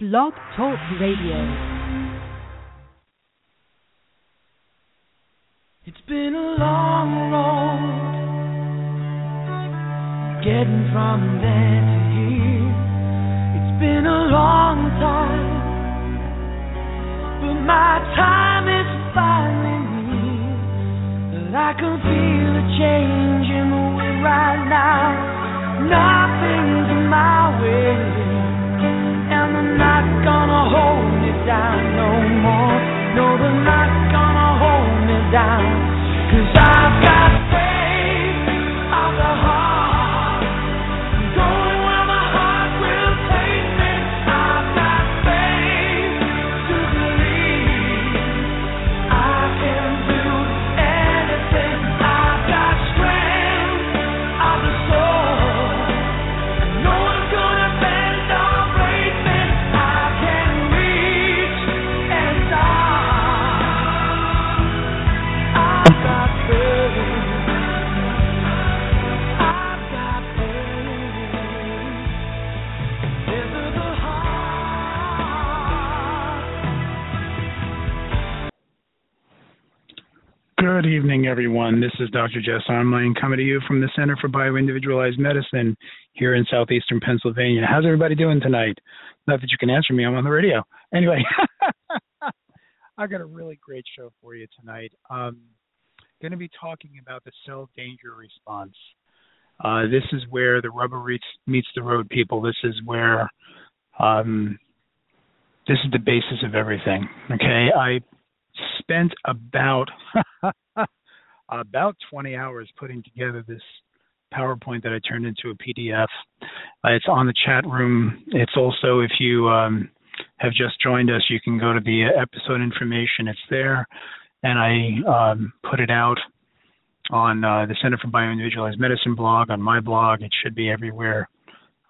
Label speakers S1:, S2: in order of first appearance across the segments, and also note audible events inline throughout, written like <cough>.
S1: Blog Talk Radio.
S2: It's been a long road getting from there to here. It's been a long time, but my time is finally near. I can feel a change in the wind right now. Nothing's in my way gonna hold me down no more. No, they're not gonna hold me down.
S3: Good evening, everyone. This is Dr. Jess Armine coming to you from the Center for Bioindividualized Medicine here in southeastern Pennsylvania. How's everybody doing tonight? Not that you can answer me, I'm on the radio. Anyway, <laughs> I've got a really great show for you tonight. Um, going to be talking about the cell danger response. Uh, this is where the rubber meets the road, people. This is where um, this is the basis of everything. Okay, I spent about <laughs> about 20 hours putting together this PowerPoint that I turned into a PDF. Uh, it's on the chat room. It's also if you um, have just joined us, you can go to the episode information. It's there, and I um, put it out on uh, the Center for Bioindividualized Medicine blog, on my blog. It should be everywhere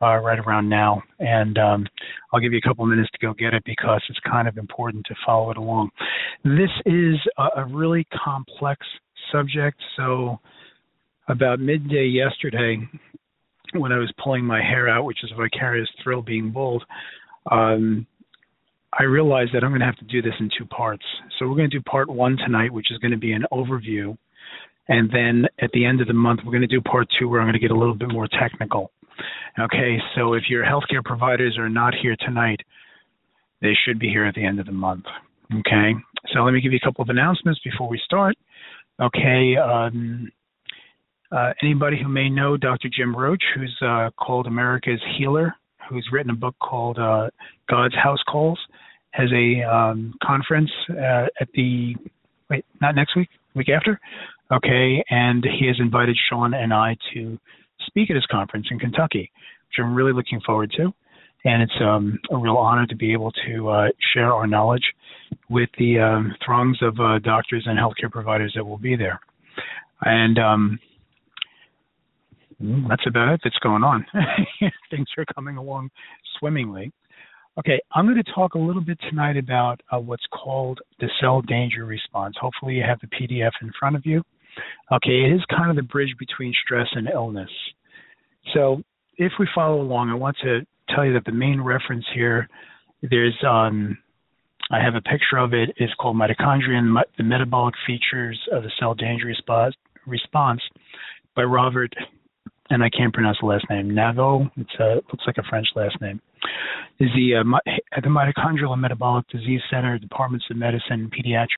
S3: uh, right around now. And um, I'll give you a couple minutes to go get it because it's kind of important to follow it along. This is a, a really complex subject. So, about midday yesterday, when I was pulling my hair out, which is a vicarious thrill being bald, um, I realized that I'm going to have to do this in two parts. So, we're going to do part one tonight, which is going to be an overview. And then at the end of the month, we're going to do part two where I'm going to get a little bit more technical. Okay, so if your healthcare providers are not here tonight, they should be here at the end of the month. Okay, so let me give you a couple of announcements before we start. Okay, um, uh, anybody who may know Dr. Jim Roach, who's uh, called America's Healer, who's written a book called uh, God's House Calls, has a um, conference uh, at the wait, not next week, week after. Okay, and he has invited Shawn and I to speak at his conference in Kentucky, which I'm really looking forward to. And it's um, a real honor to be able to uh, share our knowledge with the um, throngs of uh, doctors and healthcare providers that will be there. And um, that's about it that's going on. <laughs> Things are coming along swimmingly. Okay, I'm going to talk a little bit tonight about uh, what's called the cell danger response. Hopefully, you have the PDF in front of you. Okay, it is kind of the bridge between stress and illness. So, if we follow along, I want to tell you that the main reference here, there's, um, I have a picture of it. It's called Mitochondria and the Metabolic Features of the Cell Danger Response by Robert, and I can't pronounce the last name, a, it looks like a French last name. Is the uh, at the Mitochondrial and Metabolic Disease Center, Departments of Medicine and Pediatrics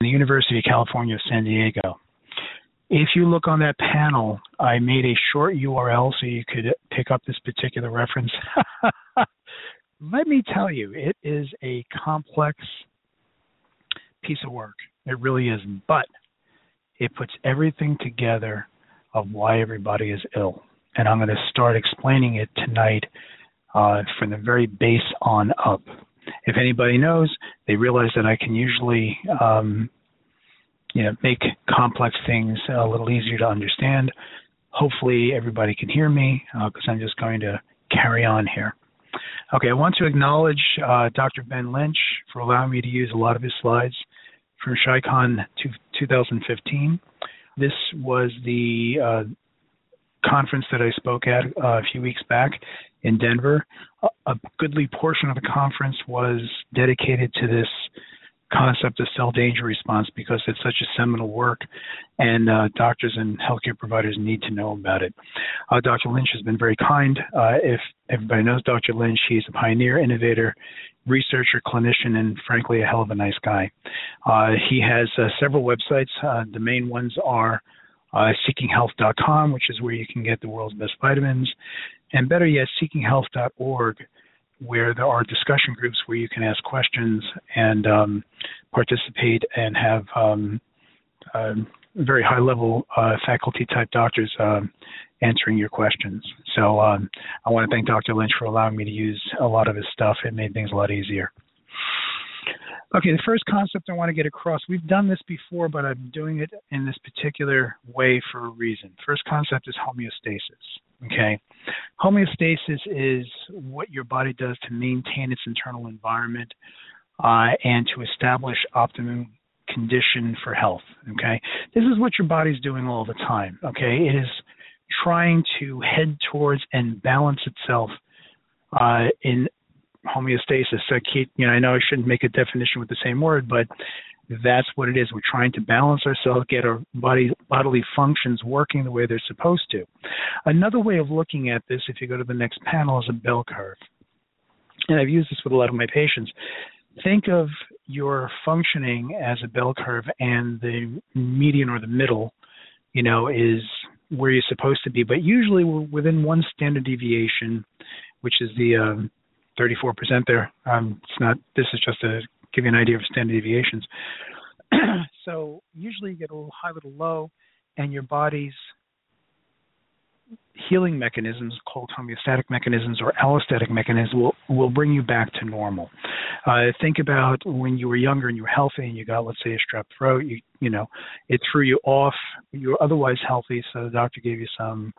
S3: the University of California, San Diego. If you look on that panel, I made a short URL so you could pick up this particular reference. <laughs> Let me tell you, it is a complex piece of work. It really is. But it puts everything together of why everybody is ill. And I'm going to start explaining it tonight uh, from the very base on up if anybody knows, they realize that I can usually, um, you know, make complex things a little easier to understand. Hopefully, everybody can hear me because uh, I'm just going to carry on here. Okay, I want to acknowledge uh, Dr. Ben Lynch for allowing me to use a lot of his slides from SHEICON 2015. This was the uh, conference that I spoke at uh, a few weeks back in Denver. a, a goodly portion of the conference was dedicated to this concept of cell danger response because it's such a seminal work, and uh, doctors and healthcare providers need to know about it. Uh, Dr. Lynch has been very kind. Uh, if everybody knows Dr. Lynch, he's a pioneer, innovator, researcher, clinician, and frankly, a hell of a nice guy. Uh, he has uh, several websites. Uh, the main ones are seekinghealth.com, which is where you can get the world's best vitamins, and better yet, seekinghealth.org where there are discussion groups where you can ask questions and um, participate and have um, uh, very high level uh, faculty type doctors um, answering your questions. So um, I want to thank Dr. Lynch for allowing me to use a lot of his stuff. It made things a lot easier. Okay, the first concept I want to get across, we've done this before, but I'm doing it in this particular way for a reason. First concept is homeostasis. Okay, homeostasis is what your body does to maintain its internal environment uh, and to establish optimum condition for health. Okay, this is what your body's doing all the time. Okay, it is trying to head towards and balance itself uh, in homeostasis. So keep, you know, I know I shouldn't make a definition with the same word, but that's what it is. We're trying to balance ourselves, get our body bodily functions working the way they're supposed to. Another way of looking at this, if you go to the next panel, is a bell curve. And I've used this with a lot of my patients. Think of your functioning as a bell curve, and the median or the middle, you know, is where you're supposed to be. But usually, we're within one standard deviation, which is the um, 34% there. Um, it's not. This is just to give you an idea of standard deviations. <clears throat> so usually you get a little high, little low, and your body's healing mechanisms called homeostatic mechanisms or allostatic mechanisms will will bring you back to normal. Uh, think about when you were younger and you were healthy and you got let's say a strep throat, you you know, it threw you off. You were otherwise healthy, so the doctor gave you some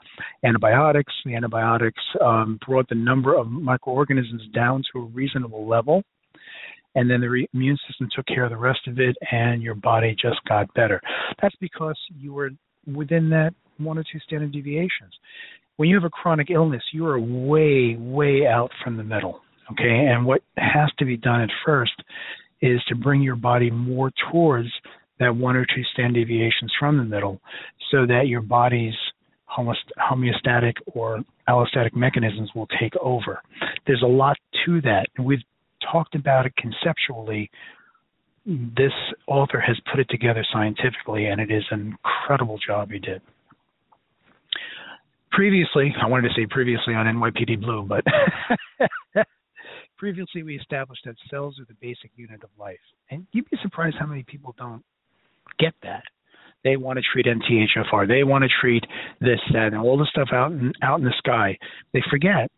S3: antibiotics. The antibiotics um, brought the number of microorganisms down to a reasonable level. And then the re- immune system took care of the rest of it, and your body just got better. That's because you were within that one or two standard deviations. When you have a chronic illness, you are way, way out from the middle. Okay, and what has to be done at first is to bring your body more towards that one or two standard deviations from the middle so that your body's homeostatic or allostatic mechanisms will take over. There's a lot to that. We've talked about it conceptually this author has put it together scientifically, and it is an incredible job he did. Previously, I wanted to say previously on NYPD Blue, but <laughs> previously we established that cells are the basic unit of life. And you'd be surprised how many people don't get that. They want to treat MTHFR, they want to treat this, that, and all the stuff out in, out in the sky. They forget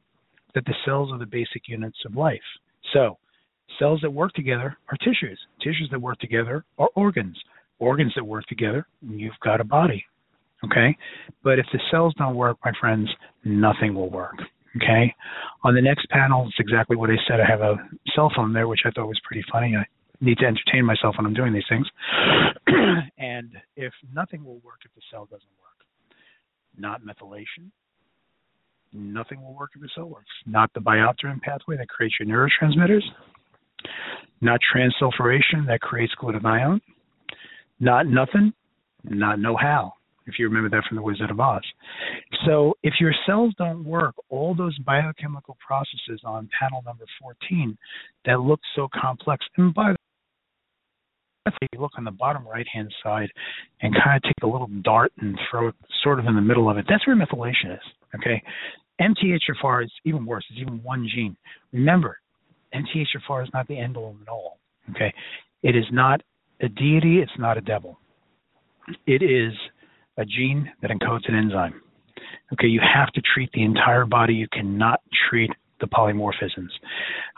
S3: that the cells are the basic units of life. So, Cells that work together are tissues. Tissues that work together are organs. Organs that work together, you've got a body. Okay? But if the cells don't work, my friends, nothing will work. Okay? On the next panel, it's exactly what I said. I have a cell phone there, which I thought was pretty funny. I need to entertain myself when I'm doing these things. <clears throat> and if nothing will work if the cell doesn't work, not methylation, nothing will work if the cell works. Not the biopterin pathway that creates your neurotransmitters, not transsulfuration that creates glutathione. Not nothing, not know how. If you remember that from the Wizard of Oz. So if your cells don't work, all those biochemical processes on panel number 14 that look so complex, and by the way, you look on the bottom right hand side and kind of take a little dart and throw it sort of in the middle of it. That's where methylation is. Okay. MTHFR is even worse. It's even one gene. Remember, MTHFR is not the end all and all. Okay, it is not a deity. It's not a devil. It is a gene that encodes an enzyme. Okay, you have to treat the entire body. You cannot treat the polymorphisms.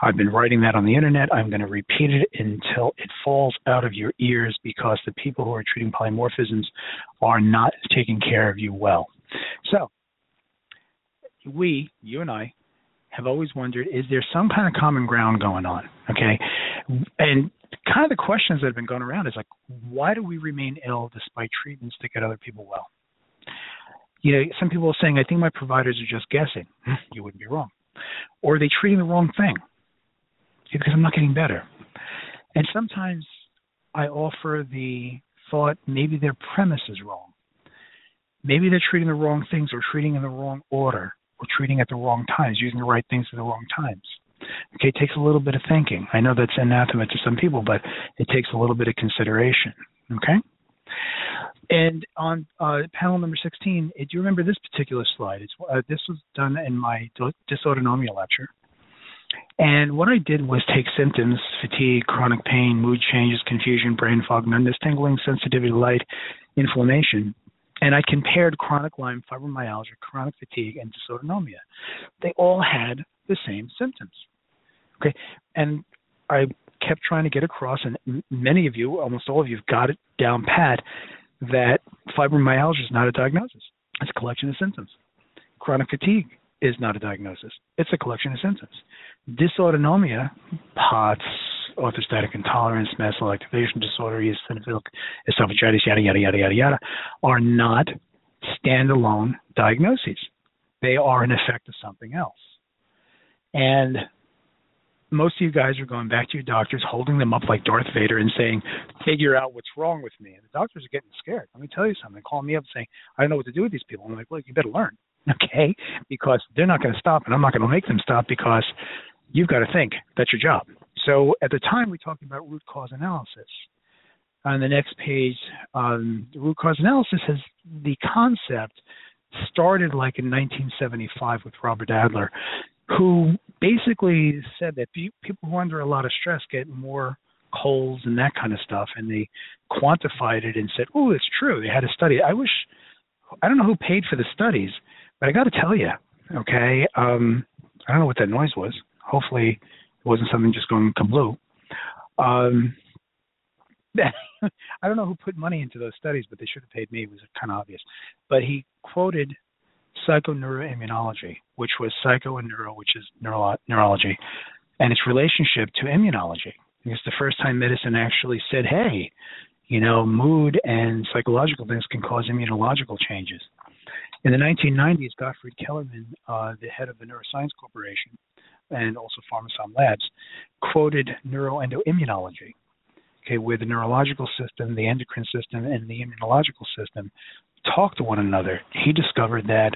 S3: I've been writing that on the internet. I'm going to repeat it until it falls out of your ears because the people who are treating polymorphisms are not taking care of you well. So, we, you and I, have always wondered is there some kind of common ground going on? Okay. And kind of the questions that have been going around is like, why do we remain ill despite treatments to get other people well? You know, some people are saying, I think my providers are just guessing. <laughs> you wouldn't be wrong. Or are they treating the wrong thing? Because I'm not getting better. And sometimes I offer the thought maybe their premise is wrong. Maybe they're treating the wrong things or treating in the wrong order or treating at the wrong times, using the right things at the wrong times. Okay, it takes a little bit of thinking. I know that's anathema to some people, but it takes a little bit of consideration. Okay? And on uh, panel number 16, do you remember this particular slide? Uh, this was done in my dysautonomia lecture. And what I did was take symptoms fatigue, chronic pain, mood changes, confusion, brain fog, numbness, tingling, sensitivity to light, inflammation, and I compared chronic Lyme fibromyalgia, chronic fatigue, and dysautonomia. They all had the same symptoms. Okay, and I kept trying to get across, and many of you, almost all of you, have got it down pat that fibromyalgia is not a diagnosis. It's a collection of symptoms. Chronic fatigue is not a diagnosis. It's a collection of symptoms. Dysautonomia, POTS, orthostatic intolerance, mast cell activation disorder, eosinophilic esophagitis, yada, yada, yada, yada, yada, are not standalone diagnoses. They are an effect of something else. And most of you guys are going back to your doctors, holding them up like Darth Vader and saying, figure out what's wrong with me. And the doctors are getting scared. Let me tell you something. Calling me up saying, I don't know what to do with these people. I'm like, look, you better learn, <laughs> okay? Because they're not going to stop, and I'm not going to make them stop because you've got to think. That's your job. So at the time, we talked about root cause analysis. On the next page, um, the root cause analysis has the concept started like in 1975 with Robert Ader, who basically said that people who are under a lot of stress get more colds and that kind of stuff, and they quantified it and said, "Oh, it's true." They had a study. I wish I don't know who paid for the studies, but I got to tell you, okay, um, I don't know what that noise was. Hopefully, wasn't something just going kabloo. Um, <laughs> I don't know who put money into those studies, but they should have paid me. It was kind of obvious. But he quoted psychoneuroimmunology, which was psycho and neuro, which is neuro- neurology, and its relationship to immunology. It's the first time medicine actually said, hey, you know, mood and psychological things can cause immunological changes. In the 1990s, Gottfried Kellermann, uh, the head of the Neuroscience Corporation and also Pharmasan Labs, quoted neuroendoimmunology, okay, where the neurological system, the endocrine system, and the immunological system talk to one another, he discovered that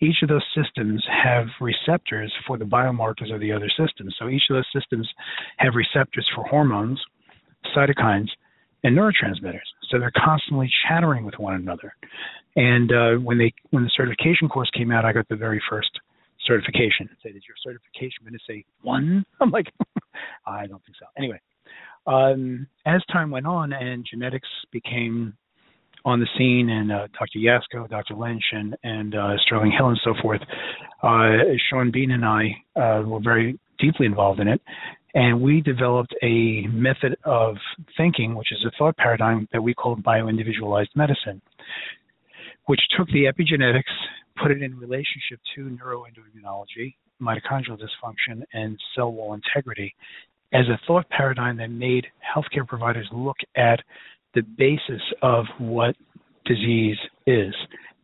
S3: each of those systems have receptors for the biomarkers of the other systems. So each of those systems have receptors for hormones, cytokines, and neurotransmitters. So they're constantly chattering with one another. And uh, when they when the certification course came out, I got the very first certification. and Say, is your certification going to say one? <laughs> I'm like, <laughs> I don't think so. Anyway, um, as time went on and genetics became on the scene, and uh, Dr. Yasko, Dr. Lynch, and, and uh, Sterling Hill, and so forth. Uh, Shawn Bean and I uh, were very deeply involved in it, and we developed a method of thinking, which is a thought paradigm that we called bioindividualized medicine, which took the epigenetics, put it in relationship to neuroendoimmunology, mitochondrial dysfunction, and cell wall integrity as a thought paradigm that made healthcare providers look at the basis of what disease is.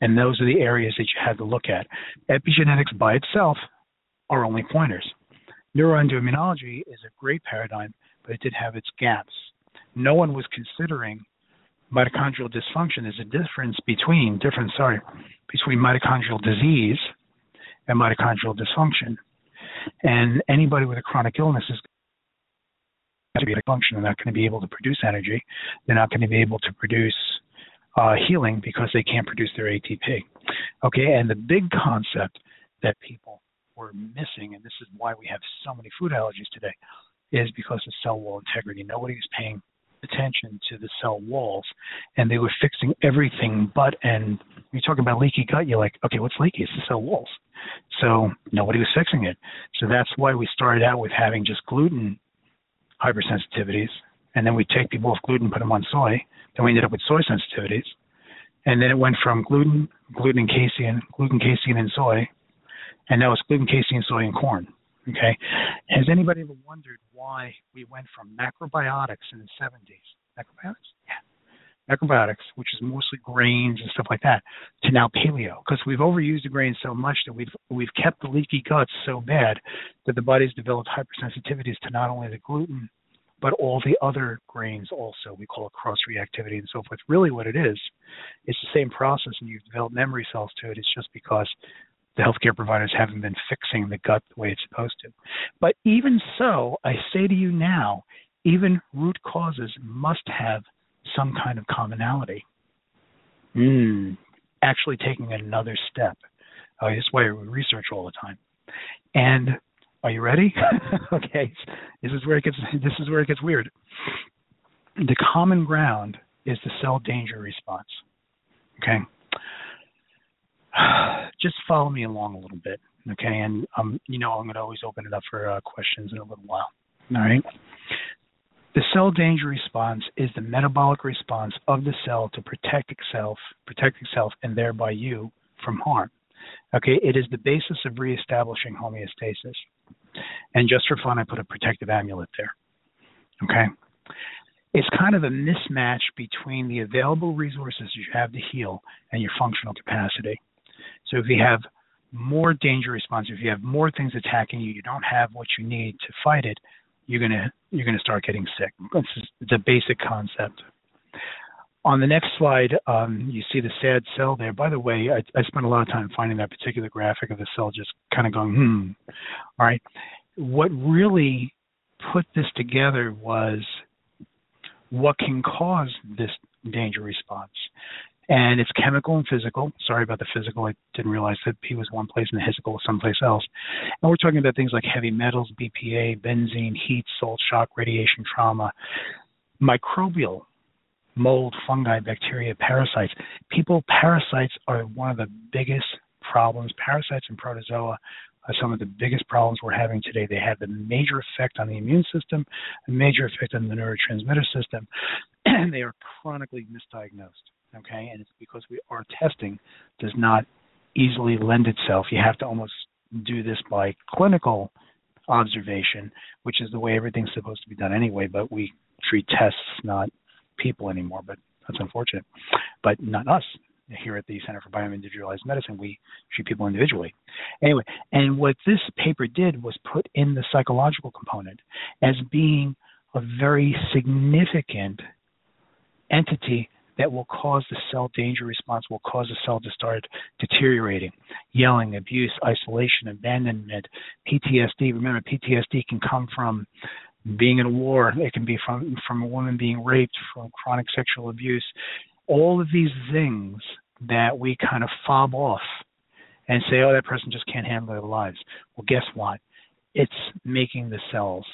S3: And those are the areas that you had to look at. Epigenetics by itself are only pointers. Neuroendoimmunology is a great paradigm, but it did have its gaps. No one was considering mitochondrial dysfunction is a difference between different sorry between mitochondrial disease and mitochondrial dysfunction. And anybody with a chronic illness is going to be to function. They're not going to be able to produce energy. They're not going to be able to produce uh, healing because they can't produce their ATP. Okay, and the big concept that people were missing, and this is why we have so many food allergies today, is because of cell wall integrity. Nobody is paying attention to the cell walls, and they were fixing everything but. And you're talking about leaky gut, you're like, okay, what's leaky? It's the cell walls. So nobody was fixing it. So that's why we started out with having just gluten hypersensitivities, and then we take people off gluten, put them on soy. Then we ended up with soy sensitivities, and then it went from gluten, gluten and casein, gluten, casein, and soy, and now it's gluten, casein, soy, and corn. Okay, has anybody ever wondered why we went from macrobiotics in the 70s? Macrobiotics, yeah, macrobiotics, which is mostly grains and stuff like that, to now paleo because we've overused the grains so much that we've we've kept the leaky guts so bad that the body's developed hypersensitivities to not only the gluten but all the other grains also. We call it cross reactivity and so forth. Really, what it is, it's the same process, and you've developed memory cells to it. It's just because the healthcare providers haven't been fixing the gut the way it's supposed to. But even so, I say to you now, even root causes must have some kind of commonality. Mm, actually taking another step. Uh, that's why we research all the time. And are you ready? <laughs> okay, this is where it gets this is where it gets weird. The common ground is the cell danger response. Okay, <sighs> just follow me along a little bit. Okay, and um, you know I'm going to always open it up for uh, questions in a little while. All right. The cell danger response is the metabolic response of the cell to protect itself, protect itself, and thereby you from harm. Okay, it is the basis of reestablishing homeostasis. And just for fun, I put a protective amulet there. Okay, it's kind of a mismatch between the available resources you have to heal and your functional capacity. So if you have more danger response, if you have more things attacking you, you don't have what you need to fight it, you're gonna you're gonna start getting sick. It's a basic concept. On the next slide, um, you see the sad cell there. By the way, I, I spent a lot of time finding that particular graphic of the cell, just kind of going, hmm. All right. What really put this together was what can cause this danger response and it's chemical and physical. Sorry about the physical. I didn't realize that P was one place and the physical was someplace else. And we're talking about things like heavy metals, BPA, benzene, heat, salt, shock, radiation, trauma, microbial, mold, fungi, bacteria, parasites. People, parasites are one of the biggest problems. Parasites and protozoa are some of the biggest problems we're having today. They have a major effect on the immune system, a major effect on the neurotransmitter system, <clears throat> and they are chronically misdiagnosed okay? And it's because we our testing does not easily lend itself. You have to almost do this by clinical observation, which is the way everything's supposed to be done anyway. But we treat tests, not people anymore. But that's unfortunate. But not us here at the Center for Bioindividualized Medicine. We treat people individually. Anyway, and what this paper did was put in the psychological component as being a very significant entity that will cause the cell danger response, will cause the cell to start deteriorating. Yelling, abuse, isolation, abandonment, PTSD. Remember, PTSD can come from being in a war, it can be from, from a woman being raped, from chronic sexual abuse. All of these things that we kind of fob off and say, oh, that person just can't handle their lives. Well, guess what? It's making the cells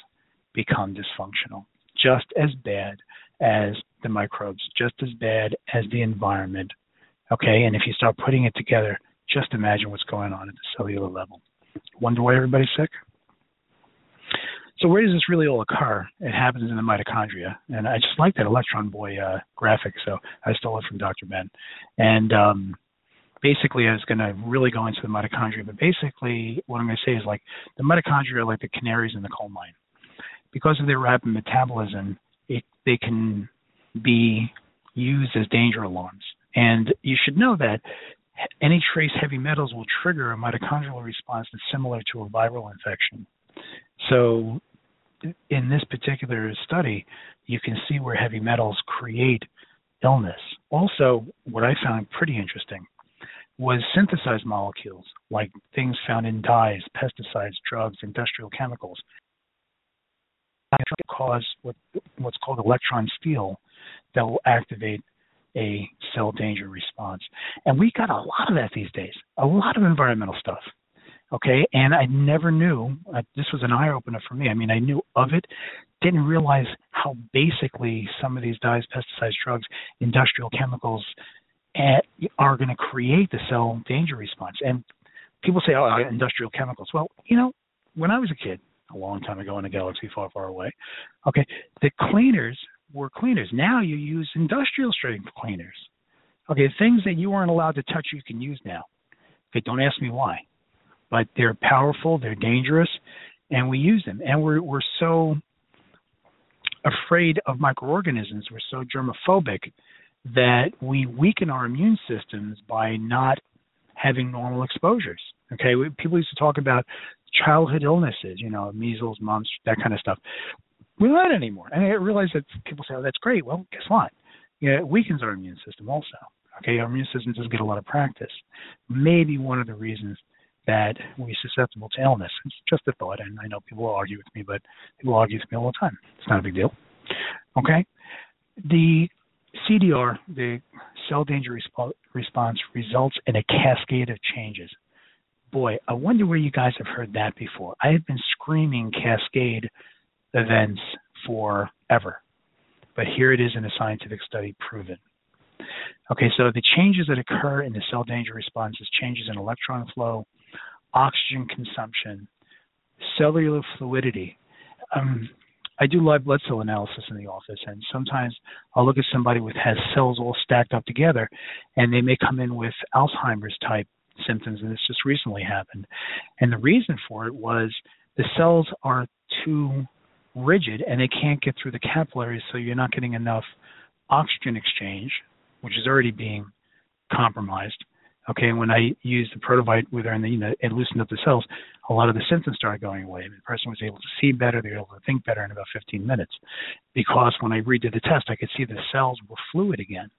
S3: become dysfunctional, just as bad as the microbes, just as bad as the environment. Okay, and if you start putting it together, just imagine what's going on at the cellular level. Wonder why everybody's sick? So where does this really all occur? It happens in the mitochondria, and I just like that electron boy uh, graphic, so I stole it from Dr. Ben. And um, basically, I was going to really go into the mitochondria, but basically, what I'm going to say is like the mitochondria are like the canaries in the coal mine. Because of their rapid metabolism, it, they can be used as danger alarms. And you should know that any trace heavy metals will trigger a mitochondrial response that's similar to a viral infection. So, in this particular study, you can see where heavy metals create illness. Also, what I found pretty interesting was synthesized molecules, like things found in dyes, pesticides, drugs, industrial chemicals, cause what, what's called electron steal that will activate a cell danger response. And we got a lot of that these days, a lot of environmental stuff. Okay, and I never knew. Uh, this was an eye opener for me. I mean, I knew of it, didn't realize how basically some of these dyes, pesticides, drugs, industrial chemicals at, eh, are going to create the cell danger response. And people say, "Oh, industrial chemicals." Well, you know, when I was a kid, a long time ago in a galaxy far, far away, okay, the cleaners were cleaners. Now you use industrial strength cleaners. Okay, things that you weren't allowed to touch, you can use now. Okay, don't ask me why, but they're powerful, they're dangerous, and we use them. And we're we're so afraid of microorganisms, we're so germophobic that we weaken our immune systems by not having normal exposures. Okay, people used to talk about childhood illnesses, you know, measles, mumps, that kind of stuff. We're not anymore. And I realize that people say, "Oh, that's great." Well, guess what? It weakens our immune system also. Okay, our immune system doesn't get a lot of practice. Maybe one of the reasons that we're susceptible to illness. It's just a thought, and I know people will argue with me, but people argue with me all the time. It's not a big deal. Okay, the CDR, the cell danger resp- response, results in a cascade of changes. Boy, I wonder where you guys have heard that before. I have been screaming cascade events forever, but here it is in a scientific study proven. Okay, so the changes that occur in the cell danger response is changes in electron flow, oxygen consumption, cellular fluidity. Um, I do live blood cell analysis in the office, and sometimes I'll look at somebody with has cells all stacked up together, and they may come in with Alzheimer's type symptoms, and this just recently happened. And the reason for it was the cells are too rigid and they can't get through the capillaries, so you're not getting enough oxygen exchange, which is already being compromised. Okay, and when I used the Protovite with her and the, you know, it loosened up the cells, a lot of the symptoms started going away. The person was able to see better, they were able to think better in about 15 minutes. Because when I redid the test, I could see the cells were fluid again,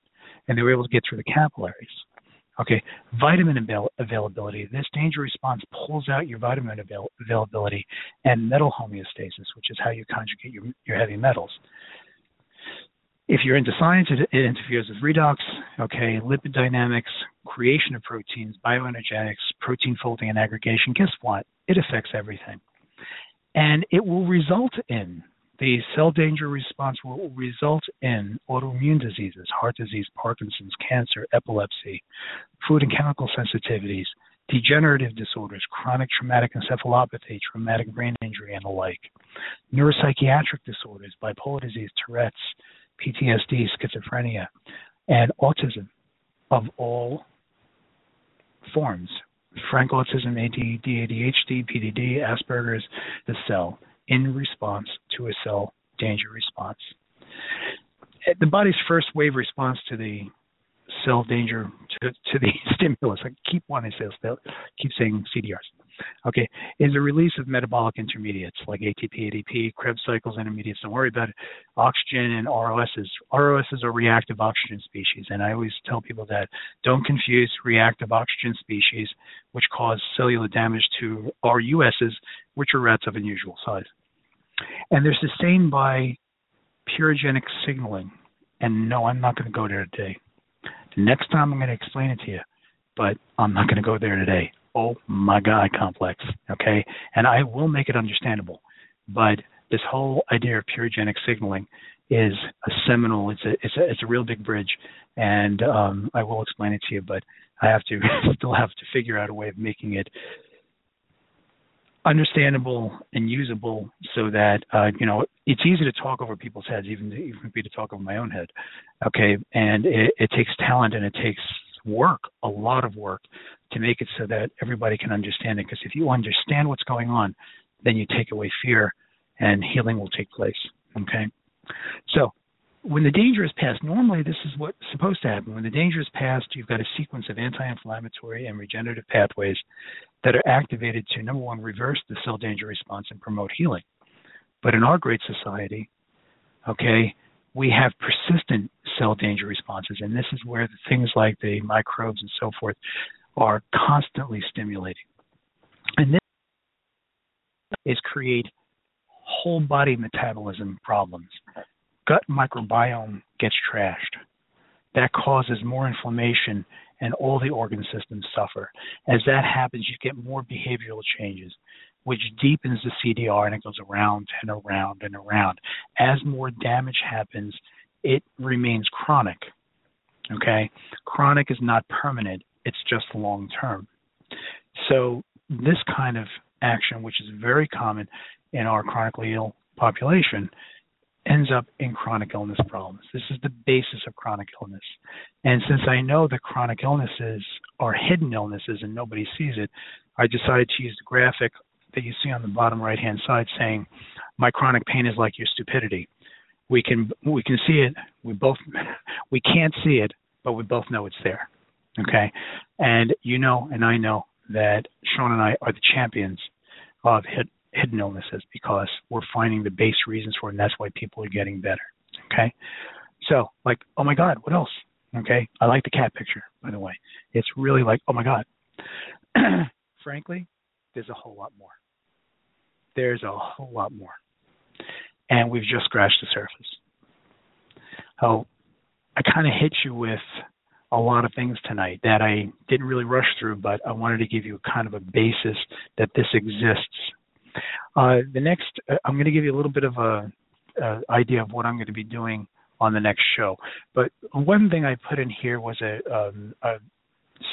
S3: and they were able to get through the capillaries. Okay, vitamin avail- availability. This danger response pulls out your vitamin avail- availability and metal homeostasis, which is how you conjugate your, your heavy metals. If you're into science, it, it interferes with redox, okay, lipid dynamics, creation of proteins, bioenergetics, protein folding and aggregation. Guess what? It affects everything. And it will result in the cell danger response will result in autoimmune diseases, heart disease, Parkinson's, cancer, epilepsy, food and chemical sensitivities, degenerative disorders, chronic traumatic encephalopathy, traumatic brain injury, and the like, neuropsychiatric disorders, bipolar disease, Tourette's, PTSD, schizophrenia, and autism of all forms. Frank autism, ADD, ADHD, PDD, Asperger's, the cell in response to a cell danger response. The body's first wave response to the cell danger to, to the <laughs> stimulus. I keep wanting to say keep saying CDRs okay, is a release of metabolic intermediates like ATP, ADP, Krebs cycles intermediates. Don't worry about it. Oxygen and ROSs. ROSs are reactive oxygen species, and I always tell people that don't confuse reactive oxygen species, which cause cellular damage to RUSs, which are rats of unusual size. And they're sustained by purinergic signaling. And no, I'm not going to go there today. Next time I'm going to explain it to you, but I'm not going to go there today oh my god complex. Okay, and I will make it understandable, but this whole idea of purinergic signaling is a seminal. It's a it's a it's a real big bridge, and um, I will explain it to you. But I have to <laughs> still have to figure out a way of making it understandable and usable so that uh, you know it's easy to talk over people's heads, even to, even me to talk over my own head. Okay, and it, it takes talent and it takes work, a lot of work, to make it so that everybody can understand it. Because if you understand what's going on, then you take away fear and healing will take place. Okay? So, when the danger is passed, normally this is what's supposed to happen. When the danger is passed, you've got a sequence of anti inflammatory and regenerative pathways that are activated to, number one, reverse the cell danger response and promote healing. But in our great society, okay, we have persistent cell danger responses, and this is where the things like the microbes and so forth are constantly stimulating. And this is create whole body metabolism problems. Gut microbiome gets trashed. That causes more inflammation and all the organ systems suffer. As that happens, you get more behavioral changes, which deepens the CDR and it goes around and around and around. As more damage happens, it remains chronic. Okay? Chronic is not permanent, it's just long term. So, this kind of action, which is very common in our chronically ill population, ends up in chronic illness problems. This is the basis of chronic illness. And since I know that chronic illnesses are hidden illnesses and nobody sees it, I decided to use the graphic that you see on the bottom right hand side saying, My chronic pain is like your stupidity. we can we can see it. We both <laughs> we can't see it, but we both know it's there. Okay, and you know, and I know that Shawn and I are the champions of hit, hidden illnesses because we're finding the base reasons for it, and that's why people are getting better. Okay, so like, oh my God, what else? Okay, I like the cat picture, by the way. It's really like, oh my God. <clears throat> Frankly, there's a whole lot more. There's a whole lot more, and we've just scratched the surface. Oh, I kind of hit you with a lot of things tonight that I didn't really rush through, but I wanted to give you kind of a basis that this exists. Uh, the next, uh, I'm going to give you a little bit of a, a, idea of what I'm going to be doing on the next show. But one thing I put in here was a, um, a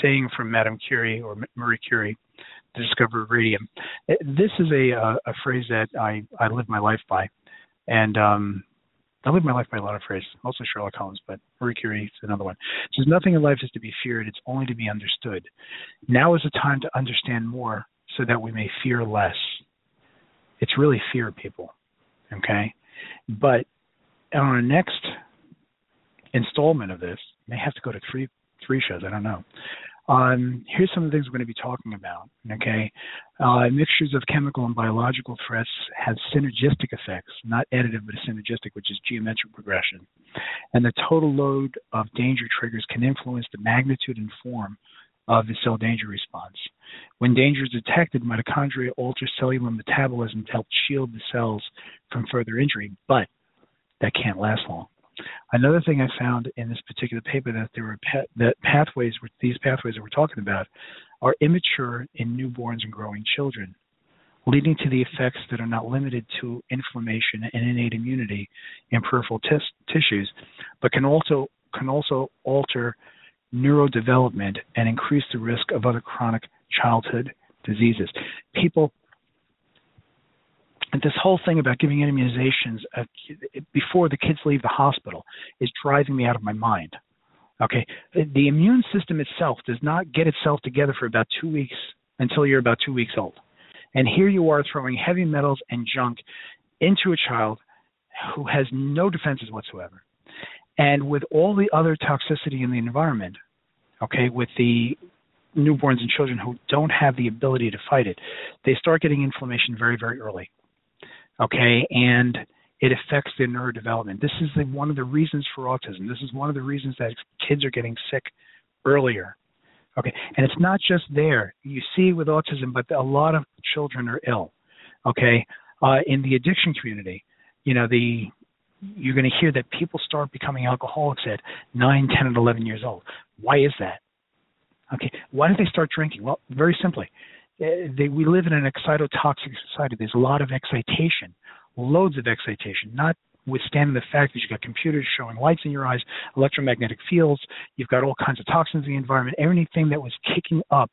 S3: saying from Madame Curie or Marie Curie, the discoverer of radium. Uh, this is a, a, phrase that I, I live my life by. And um, I live my life by a lot of phrases, mostly Sherlock Holmes, but Marie Curie is another one. It says, Nothing in life is to be feared, it's only to be understood. Now is the time to understand more so that we may fear less. It's really fear, people. Okay? But on our next installment of this, may have to go to three three shows, I don't know. Um, here's some of the things we're going to be talking about. Okay, uh, mixtures of chemical and biological threats have synergistic effects, not additive, but synergistic, which is geometric progression. And the total load of danger triggers can influence the magnitude and form of the cell danger response. When danger is detected, mitochondria alter cellular metabolism to help shield the cells from further injury, but that can't last long. Another thing I found in this particular paper that there were pa- that pathways, these pathways that we're talking about, are immature in newborns and growing children, leading to the effects that are not limited to inflammation and innate immunity in peripheral tissues, but can also can also alter neurodevelopment and increase the risk of other chronic childhood diseases. People this whole thing about giving immunizations uh, before the kids leave the hospital is driving me out of my mind. Okay, the immune system itself does not get itself together for about two weeks until you're about two weeks old, and here you are throwing heavy metals and junk into a child who has no defenses whatsoever, and with all the other toxicity in the environment. Okay, with the newborns and children who don't have the ability to fight it, they start getting inflammation very, very early okay, and it affects their neurodevelopment. This is the, one of the reasons for autism. This is one of the reasons that kids are getting sick earlier. Okay, and it's not just there. You see with autism, but a lot of children are ill. Okay, uh, in the addiction community, you know the you're going to hear that people start becoming alcoholics at 9, 10, and 11 years old. Why is that? Okay, why do they start drinking? Well, very simply, uh, they, we live in an excitotoxic society. There's a lot of excitation, loads of excitation, not withstanding the fact that you've got computers showing lights in your eyes, electromagnetic fields, you've got all kinds of toxins in the environment, anything that was kicking up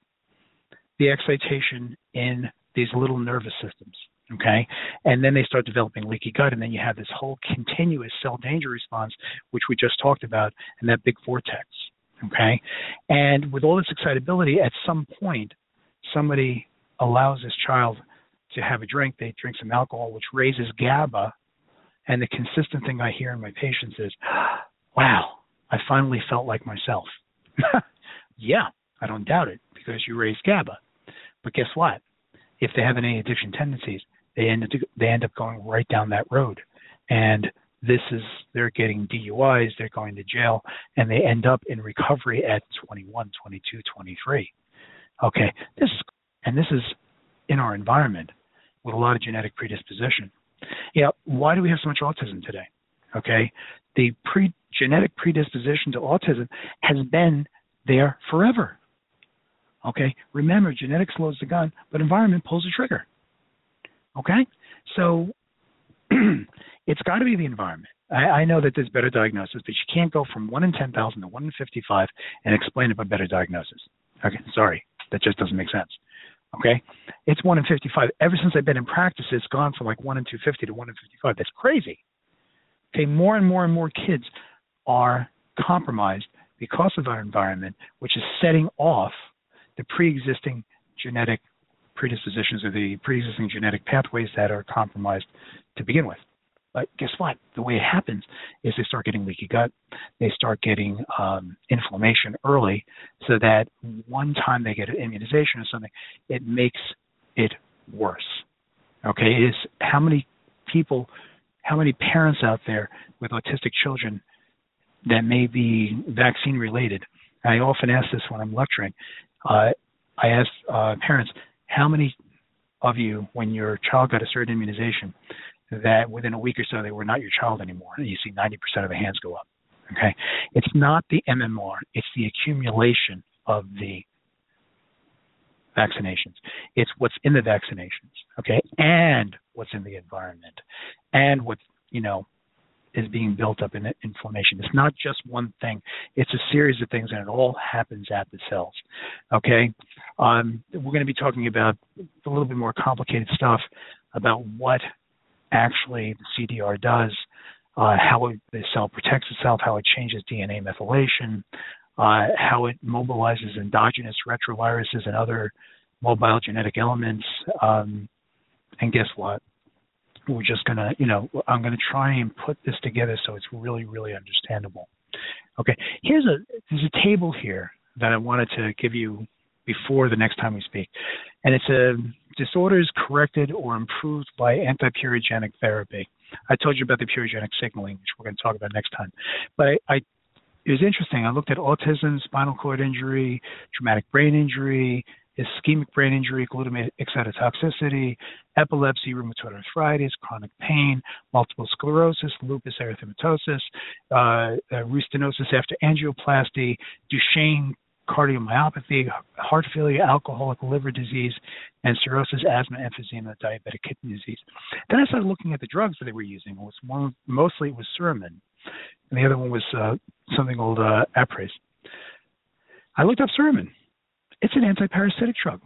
S3: the excitation in these little nervous systems. Okay. And then they start developing leaky gut, and then you have this whole continuous cell danger response, which we just talked about, and that big vortex. Okay. And with all this excitability, at some point, somebody allows this child to have a drink, they drink some alcohol, which raises GABA. And the consistent thing I hear in my patients is, <gasps> wow, I finally felt like myself. <laughs> yeah, I don't doubt it because you raise GABA. But guess what? If they have any addiction tendencies, they end up they end up going right down that road. And this is they're getting DUIs, they're going to jail, and they end up in recovery at 21, 22, 23. Okay, this and this is in our environment with a lot of genetic predisposition. Yeah, why do we have so much autism today? Okay, the pre genetic predisposition to autism has been there forever. Okay, remember genetics loads the gun, but environment pulls the trigger. Okay, so <clears throat> it's got to be the environment. I, I, know that there's better diagnosis, but you can't go from one in ten thousand to one in fifty-five and explain it by better diagnosis. Okay, sorry, that just doesn't make sense. Okay, it's one in 55. Ever since I've been in practice, it's gone from like one in 250 to one in 55. That's crazy. Okay, more and more and more kids are compromised because of our environment, which is setting off the pre-existing genetic predispositions or the pre-existing genetic pathways that are compromised to begin with. But guess what? The way it happens is they start getting leaky gut. They start getting um, inflammation early, so that one time they get an immunization or something, it makes it worse. Okay, is how many people, how many parents out there with autistic children that may be vaccine related? I often ask this when I'm lecturing. Uh, I ask uh, parents, how many of you, when your child got a certain immunization, that within a week or so they were not your child anymore, and you see 90% of the hands go up. Okay, it's not the MMR; it's the accumulation of the vaccinations. It's what's in the vaccinations, okay, and what's in the environment, and what you know is being built up in inflammation. It's not just one thing; it's a series of things, and it all happens at the cells. Okay, um, we're going to be talking about a little bit more complicated stuff about what actually the CDR does, uh, how it, the cell protects itself, how it changes DNA methylation, uh, how it mobilizes endogenous retroviruses and other mobile genetic elements. Um, and guess what? We're just gonna, you know, I'm gonna try and put this together so it's really, really understandable. Okay, here's a there's a table here that I wanted to give you before the next time we speak, and it's a disorders corrected or improved by anti-purinergic therapy. I told you about the purinergic signaling, which we're going to talk about next time. But I, I it was interesting. I looked at autism, spinal cord injury, traumatic brain injury, ischemic brain injury, glutamate excitotoxicity, epilepsy, rheumatoid arthritis, chronic pain, multiple sclerosis, lupus erythematosus, uh, uh, restenosis after angioplasty, Duchenne cardiomyopathy, heart failure, alcoholic liver disease, and cirrhosis, asthma, emphysema, diabetic kidney disease. Then I started looking at the drugs that they were using. It was one, mostly it was Suramin, and the other one was uh, something called uh, Apres. I looked up Suramin. It's an antiparasitic drug.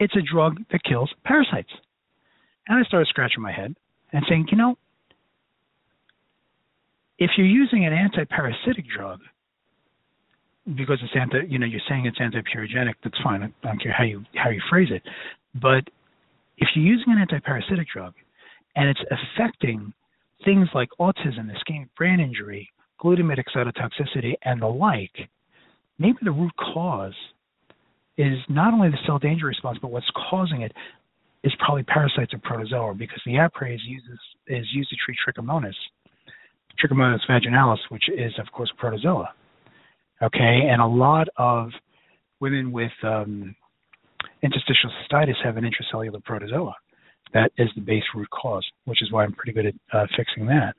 S3: It's a drug that kills parasites. And I started scratching my head and saying, you know, if you're using an antiparasitic drug because it's anti, you know, you're saying it's anti-purinergic, that's fine. I don't care how you how you phrase it. But if you're using an antiparasitic drug and it's affecting things like autism, ischemic brain injury, glutamate excitotoxicity, and the like, maybe the root cause is not only the cell danger response, but what's causing it is probably parasites or protozoa, because the apres uses is used to treat trichomonas, trichomonas vaginalis, which is of course protozoa. Okay, and a lot of women with um, interstitial cystitis have an intracellular protozoa. That is the base root cause, which is why I'm pretty good at uh, fixing that.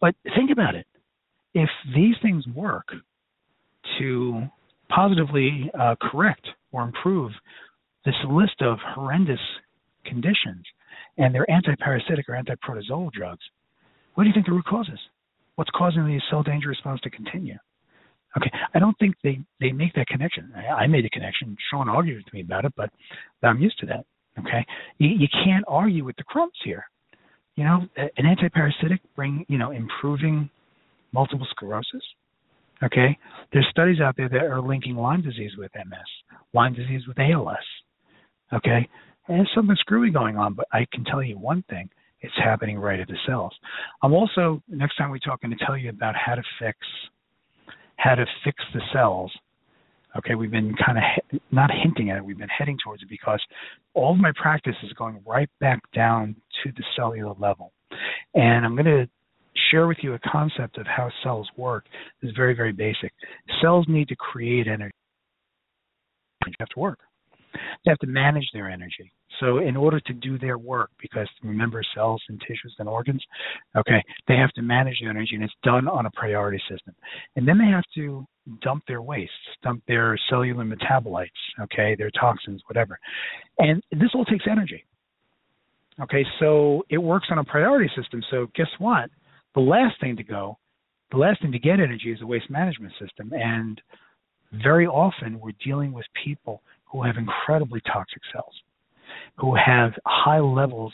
S3: But think about it. If these things work to positively uh, correct or improve this list of horrendous conditions, and they're antiparasitic or antiprotozoal drugs, what do you think the root cause is? What's causing the cell danger response to continue? Okay, I don't think they they make that connection. I, I made a connection. Shawn argued with me about it, but, but I'm used to that. Okay, you, you can't argue with the crumbs here. You know, an antiparasitic bring you know improving multiple sclerosis. Okay, there's studies out there that are linking Lyme disease with MS, Lyme disease with ALS. Okay, and there's something screwy going on, but I can tell you one thing: it's happening right at the cells. I'm also next time we talk going to tell you about how to fix how to fix the cells. Okay, we've been kind of he- not hinting at it, we've been heading towards it because all of my practice is going right back down to the cellular level. And I'm going to share with you a concept of how cells work. It's very, very basic. Cells need to create energy. They have to work. They have to manage their energy. So in order to do their work, because remember cells and tissues and organs, okay, they have to manage their energy and it's done on a priority system. And then they have to dump their waste, dump their cellular metabolites, okay, their toxins, whatever. And this all takes energy. Okay, so it works on a priority system. So guess what? The last thing to go, the last thing to get energy is a waste management system. And very often we're dealing with people who have incredibly toxic cells who have high levels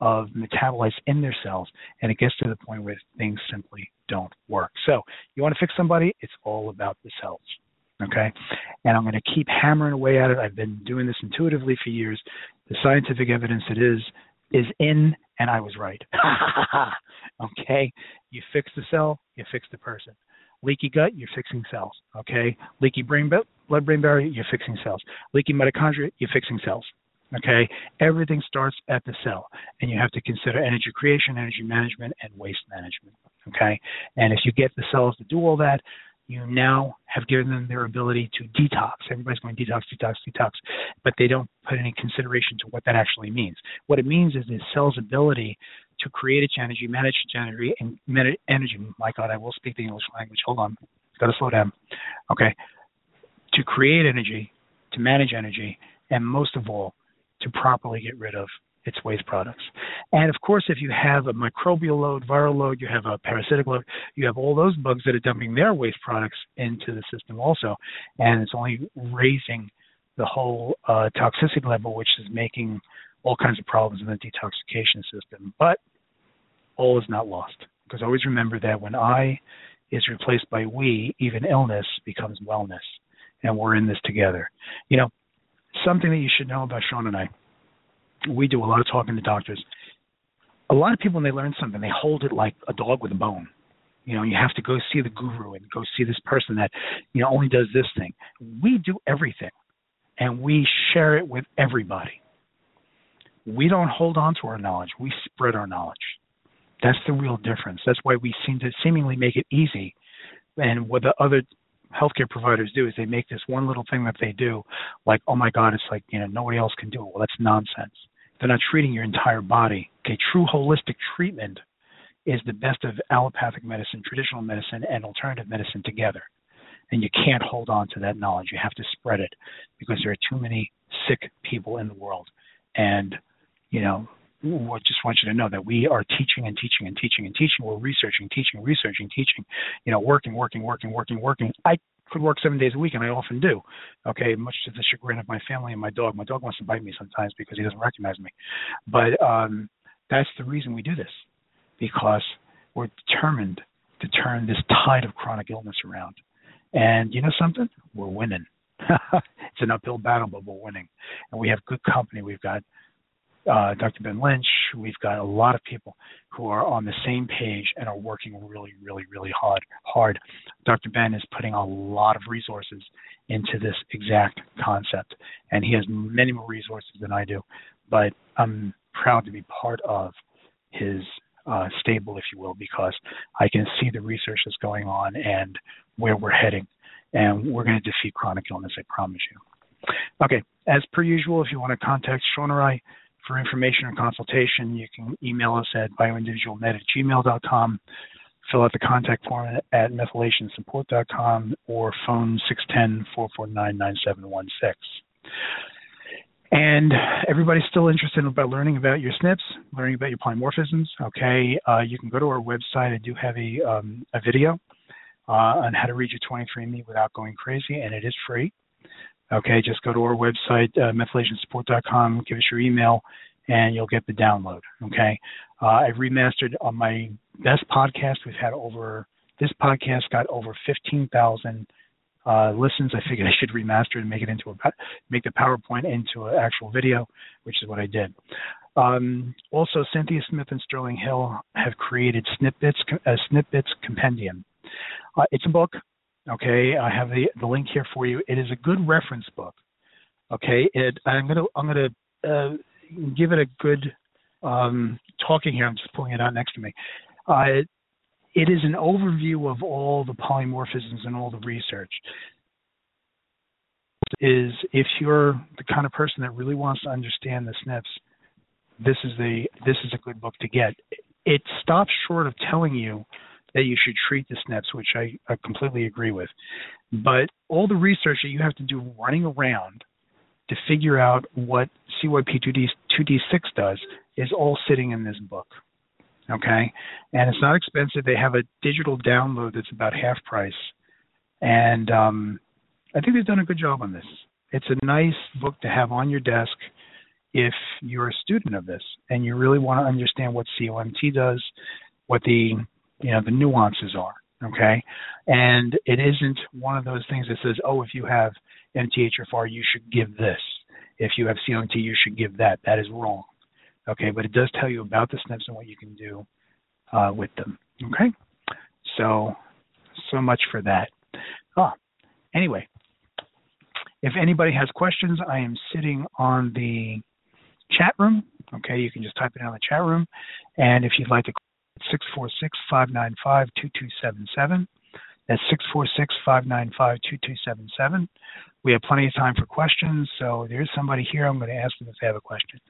S3: of metabolites in their cells, and it gets to the point where things simply don't work. So, you want to fix somebody, it's all about the cells. Okay? And I'm going to keep hammering away at it. I've been doing this intuitively for years. The scientific evidence it is is in and I was right. <laughs> okay, you fix the cell, you fix the person. Leaky gut, you're fixing cells. Okay, leaky brain blood-brain barrier, you're fixing cells. Leaky mitochondria, you're fixing cells. Okay, everything starts at the cell, and you have to consider energy creation, energy management, and waste management. Okay, and if you get the cells to do all that, you now have given them their ability to detox. Everybody's going detox, detox, detox, but they don't put any consideration to what that actually means. What it means is the cell's ability to create its energy, manage its energy, and manage energy. My God, I will speak the English language. Hold on, got to slow down. Okay, to create energy, to manage energy, and most of all, to properly get rid of its waste products. And of course, if you have a microbial load, viral load, you have a parasitic load, you have all those bugs that are dumping their waste products into the system also, and it's only raising the whole uh, toxicity level, which is making all kinds of problems in the detoxification system. But all is not lost, because always remember that when I is replaced by we, even illness becomes wellness, and we're in this together. You know, something that you should know about Shawn and I we do a lot of talking to doctors. A lot of people, when they learn something, they hold it like a dog with a bone. You know, you have to go see the guru and go see this person that, you know, only does this thing. We do everything, and we share it with everybody. We don't hold on to our knowledge. We spread our knowledge. That's the real difference. That's why we seem to seemingly make it easy. And what the other healthcare providers do is they make this one little thing that they do like, oh my God, it's like, you know, nobody else can do it. Well, that's nonsense. They're not treating your entire body. Okay, true holistic treatment is the best of allopathic medicine, traditional medicine, and alternative medicine together. And you can't hold on to that knowledge. You have to spread it because there are too many sick people in the world. And, you know, I just want you to know that we are teaching and teaching and teaching and teaching. We're researching, teaching, researching, teaching, you know, working, working, working, working, working. I could work seven days a week, and I often do. Okay, much to the chagrin of my family and my dog. My dog wants to bite me sometimes because he doesn't recognize me. But um, that's the reason we do this, because we're determined to turn this tide of chronic illness around. And you know something? We're winning. <laughs> it's an uphill battle, but we're winning. And we have good company. We've got uh, Dr. Ben Lynch. We've got a lot of people who are on the same page and are working really, really, really hard. Hard. Dr. Ben is putting a lot of resources into this exact concept, and he has many more resources than I do. But I'm proud to be part of his uh, stable, if you will, because I can see the research that's going on and where we're heading, and we're going to defeat chronic illness. I promise you. Okay, as per usual, if you want to contact Shawn or I, for information or consultation, you can email us at bioindividualnet at gmail.com, fill out the contact form at methylationsupport.com, or phone 610-449-9716. And everybody's still interested about learning about your SNPs, learning about your polymorphisms. Okay, uh, you can go to our website. I do have a, um, a video uh, on how to read your 23andMe without going crazy, and it is free. Okay, just go to our website, uh, methylationsupport.com, give us your email, and you'll get the download. Okay, uh, I've remastered on my best podcast. We've had over this podcast got over 15,000 uh, listens. I figured <laughs> I should remaster it and make it into a make the PowerPoint into an actual video, which is what I did. Um, also, Cynthia Smith and Sterling Hill have created Snippets, a Snippets Compendium. Uh, it's a book. Okay, I have the, the link here for you. It is a good reference book. Okay, it, I'm gonna I'm gonna uh, give it a good um, talking here. I'm just pulling it out next to me. Uh, it, is an overview of all the polymorphisms and all the research. Is if you're the kind of person that really wants to understand the SNPs, this is the this is a good book to get. It stops short of telling you that you should treat the SNPs, which I, I completely agree with. But all the research that you have to do running around to figure out what CYP2D, 2D6 does is all sitting in this book. Okay? And it's not expensive. They have a digital download that's about half price. And um, I think they've done a good job on this. It's a nice book to have on your desk if you're a student of this and you really want to understand what COMT does, what the you know the nuances are okay and it isn't one of those things that says oh if you have mthfr you should give this if you have COMT you should give that that is wrong Okay, but it does tell you about the SNPs and what you can do uh, with them. Okay, so so much for that. Ah, anyway, if anybody has questions, I am sitting on the chat room. Okay, you can just type it in on the chat room. And if you'd like to 646 595 2277. That's 646 595 2277. We have plenty of time for questions, so there's somebody here. I'm going to ask them if they have a question.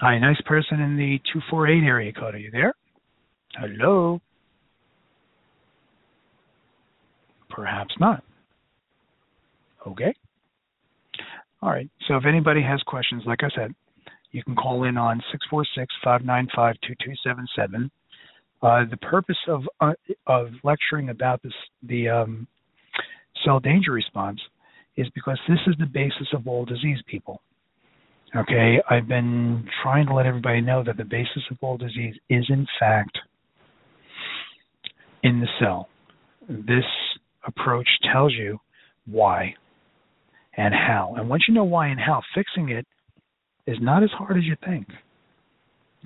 S3: Hi, nice person in the 248 area code. Are you there? Hello? Perhaps not. Okay. All right. So if anybody has questions, like I said, you can call in on 646-595-2277. Uh, the purpose of uh, of lecturing about this the um, cell danger response is because this is the basis of all disease, people. Okay, I've been trying to let everybody know that the basis of all disease is in fact in the cell. This approach tells you why and how. And once you know why and how, fixing it is not as hard as you think.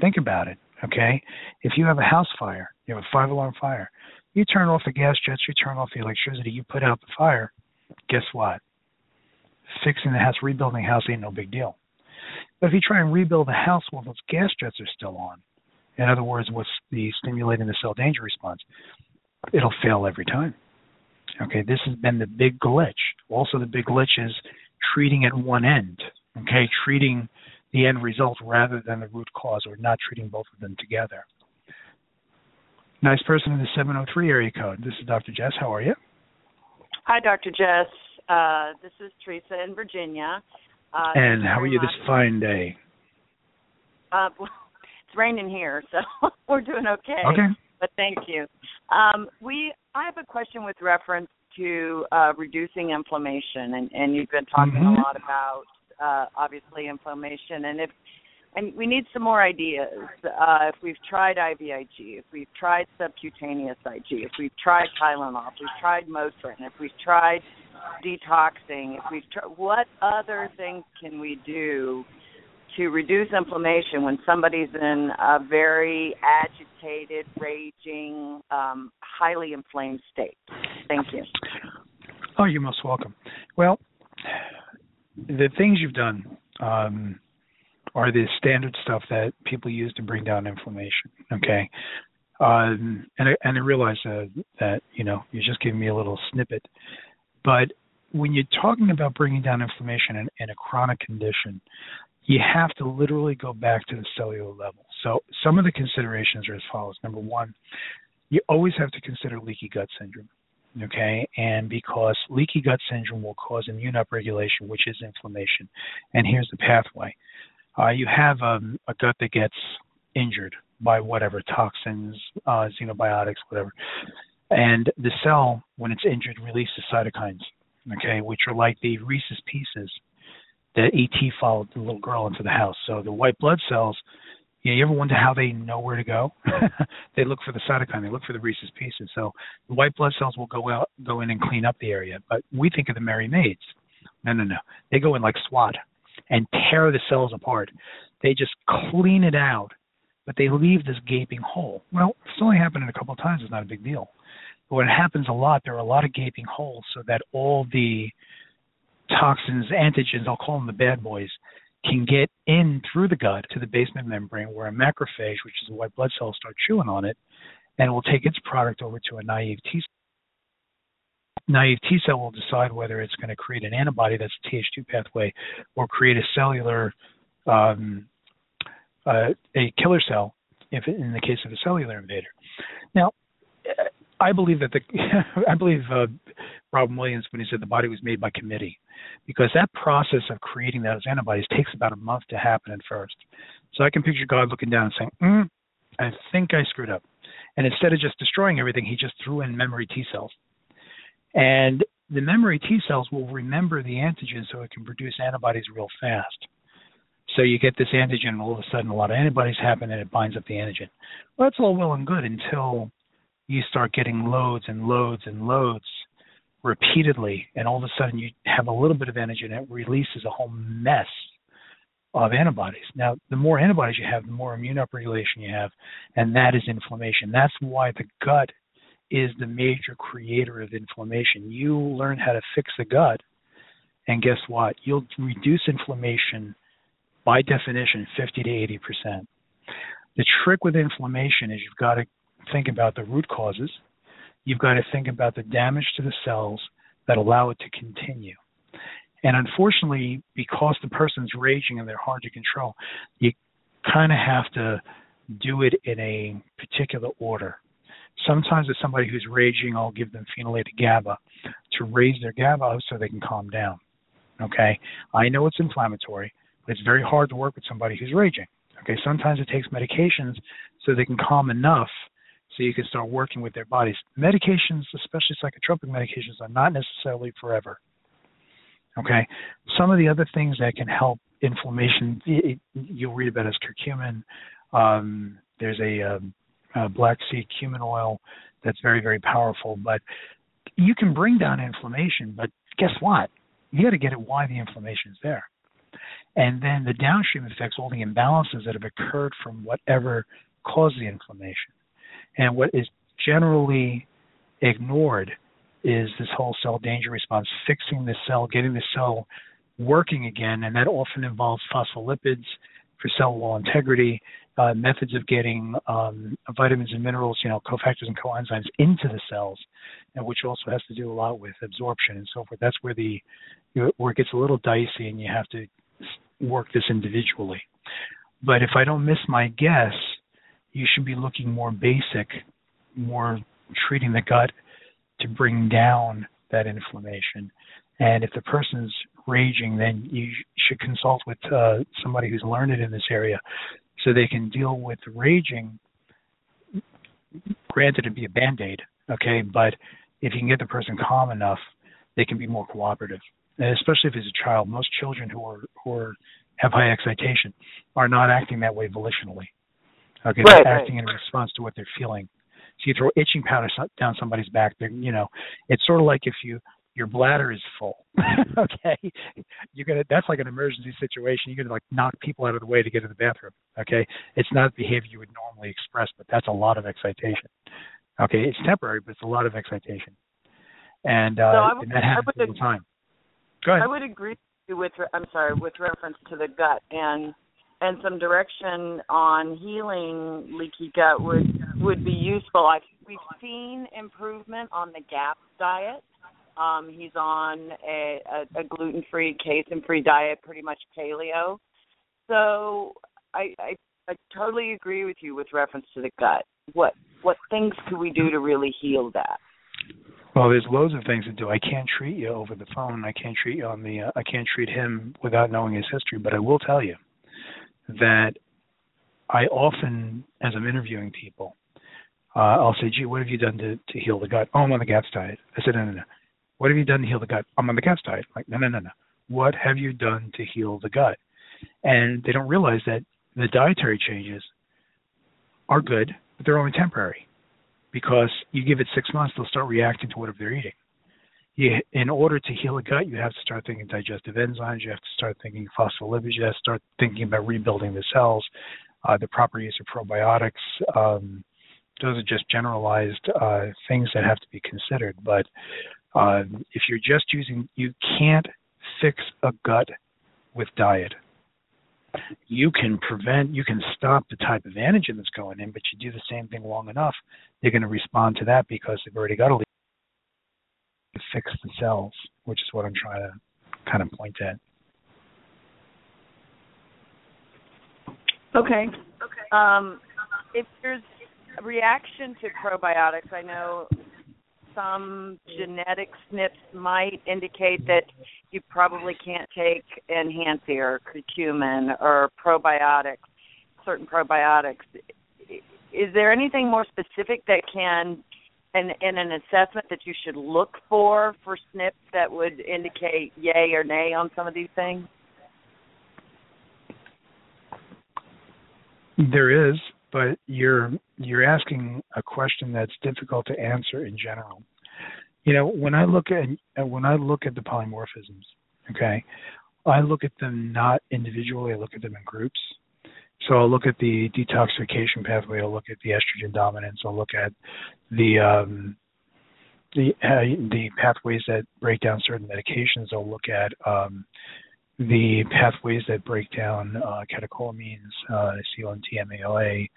S3: Think about it, okay? If you have a house fire, you have a five alarm fire, you turn off the gas jets, you turn off the electricity, you put out the fire, guess what? Fixing the house, rebuilding the house ain't no big deal. But if you try and rebuild the house while those gas jets are still on, in other words, what's the stimulating the cell danger response, it'll fail every time. Okay, this has been the big glitch. Also, the big glitch is treating at one end. Okay, treating the end result rather than the root cause, or not treating both of them together. Nice person in the 703 area code. This is Dr. Jess. How are you?
S4: Hi, Dr. Jess. Uh, this is Teresa in Virginia. Uh,
S3: and how are you this fine day?
S4: Uh, <laughs> it's raining here, so <laughs> we're doing okay.
S3: Okay.
S4: But thank you. Um, we I have a question with reference to uh, reducing inflammation, and, and you've been talking
S3: mm-hmm.
S4: a lot about uh, obviously inflammation, and if and we need some more ideas. Uh, if we've tried IVIG, if we've tried subcutaneous IG, if we've tried Tylenol, if we've tried Motrin, if we've tried detoxing, if we've what other things can we do to reduce inflammation when somebody's in a very agitated, raging, um, highly inflamed state? Thank you.
S3: Oh, you're most welcome. Well, the things you've done um, are the standard stuff that people use to bring down inflammation. Okay, um, and I, and I realize uh, that you know you're just giving me a little snippet, but when you're talking about bringing down inflammation in, in a chronic condition, you have to literally go back to the cellular level. So some of the considerations are as follows. Number one, you always have to consider leaky gut syndrome. Okay, and because leaky gut syndrome will cause immune upregulation, which is inflammation. And here's the pathway: uh, you have um, a gut that gets injured by whatever toxins, uh, xenobiotics, whatever, and the cell, when it's injured, releases cytokines. Okay, which are like the Reese's Pieces that ET followed the little girl into the house. So the white blood cells, you, know, you ever wonder how they know where to go? <laughs> they look for the cytokine, they look for the Reese's pieces. So the white blood cells will go out, go in and clean up the area. But we think of the merry maids. No, no, no. They go in like SWAT and tear the cells apart. They just clean it out, but they leave this gaping hole. Well, it's only happened a couple of times. It's not a big deal. But when it happens a lot, there are a lot of gaping holes so that all the toxins, antigens, I'll call them the bad boys, can get in through the gut to the basement membrane where a macrophage, which is a white blood cell, start chewing on it and will take its product over to a naive T cell. Naive T cell will decide whether it's going to create an antibody that's a Th2 pathway or create a cellular, um, uh, a killer cell, if in the case of a cellular invader. Now, I believe that the <laughs> I believe uh, Robin Williams when he said the body was made by committee, because that process of creating those antibodies takes about a month to happen at first. So I can picture God looking down and saying, mm, "I think I screwed up," and instead of just destroying everything, he just threw in memory T cells, and the memory T cells will remember the antigen so it can produce antibodies real fast. So you get this antigen, and all of a sudden, a lot of antibodies happen, and it binds up the antigen. Well, that's all well and good until you start getting loads and loads and loads repeatedly, and all of a sudden you have a little bit of energy and it releases a whole mess of antibodies. Now, the more antibodies you have, the more immune upregulation you have, and that is inflammation. That's why the gut is the major creator of inflammation. You learn how to fix the gut, and guess what? You'll reduce inflammation by definition 50 to 80 percent. The trick with inflammation is you've got to think about the root causes. You've got to think about the damage to the cells that allow it to continue. And unfortunately, because the person's raging and they're hard to control, you kind of have to do it in a particular order. Sometimes with somebody who's raging, I'll give them phenylated GABA to raise their GABA so they can calm down. Okay, I know it's inflammatory, but it's very hard to work with somebody who's raging. Okay, sometimes it takes medications so they can calm enough so you can start working with their bodies. Medications, especially psychotropic medications, are not necessarily forever. Okay, some of the other things that can help inflammation, you'll read about as curcumin. Um, there's a, um, a black seed cumin oil that's very, very powerful, but you can bring down inflammation. But guess what? You got to get at why the inflammation is there. And then the downstream effects, all the imbalances that have occurred from whatever caused the inflammation. And what is generally ignored is this whole cell danger response, fixing the cell, getting the cell working again, and that often involves phospholipids for cell wall integrity, uh, methods of getting um, vitamins and minerals, you know, cofactors and coenzymes into the cells, and which also has to do a lot with absorption and so forth. That's where the where it gets a little dicey, and you have to work this individually. But if I don't miss my guess, you should be looking more basic, more treating the gut to bring down that inflammation. And if the person's raging, then you should consult with uh, somebody who's learned in this area so they can deal with raging. Granted, it'd be a band aid, okay, but if you can get the person calm enough, they can be more cooperative. And especially if it's a child, most children who are who are have high excitation are not acting that way volitionally. Okay,
S4: right,
S3: they're acting
S4: right.
S3: in response to what they're feeling. So you throw itching powder down somebody's back. They're, you know, it's sort of like if you your bladder is full. <laughs> okay, you're gonna. That's like an emergency situation. You're gonna like knock people out of the way to get to the bathroom. Okay, it's not behavior you would normally express, but that's a lot of excitation. Okay, it's temporary, but it's a lot of excitation, and, uh,
S4: so would,
S3: and that happens all the time. Go ahead.
S4: I would agree with. I'm sorry, with reference to the gut and and some direction on healing leaky gut would would be useful. I've, we've seen improvement on the GAP diet. Um, he's on a, a, a gluten-free, casein-free diet, pretty much paleo. So I, I I totally agree with you with reference to the gut. What what things can we do to really heal that?
S3: Well, there's loads of things to do. I can't treat you over the phone. I can't treat you on the. Uh, I can't treat him without knowing his history. But I will tell you that I often, as I'm interviewing people, uh, I'll say, "Gee, what have you done to to heal the gut?" Oh, I'm on the GAPS diet. I said, "No, no, no. What have you done to heal the gut?" I'm on the GAPS diet. I'm like, no, no, no, no. What have you done to heal the gut? And they don't realize that the dietary changes are good, but they're only temporary because you give it six months, they'll start reacting to whatever they're eating. You, in order to heal a gut, you have to start thinking digestive enzymes. You have to start thinking phospholipids. You have to start thinking about rebuilding the cells, uh, the proper use of probiotics. Um, those are just generalized uh, things that have to be considered. But uh, if you're just using, you can't fix a gut with diet. You can prevent, you can stop the type of antigen that's going in, but you do the same thing long enough, they're going to respond to that because they've already got a to fix the cells, which is what I'm trying to kind of point at.
S4: Okay. Okay. Um, if there's a reaction to probiotics, I know some genetic SNPs might indicate that you probably can't take NAC or curcumin or probiotics, certain probiotics. Is there anything more specific that can, in, in an assessment that you should look for for SNPs that would indicate yay or nay on some of these things?
S3: There is, but you're you're asking a question that's difficult to answer in general. You know, when I look at when I look at the polymorphisms, okay, I look at them not individually, I look at them in groups. So I'll look at the detoxification pathway, I'll look at the estrogen dominance, I'll look at the um, the uh, the pathways that break down certain medications. I'll look at um, the pathways that break down uh, catecholamines, uh, COMT, MAOA.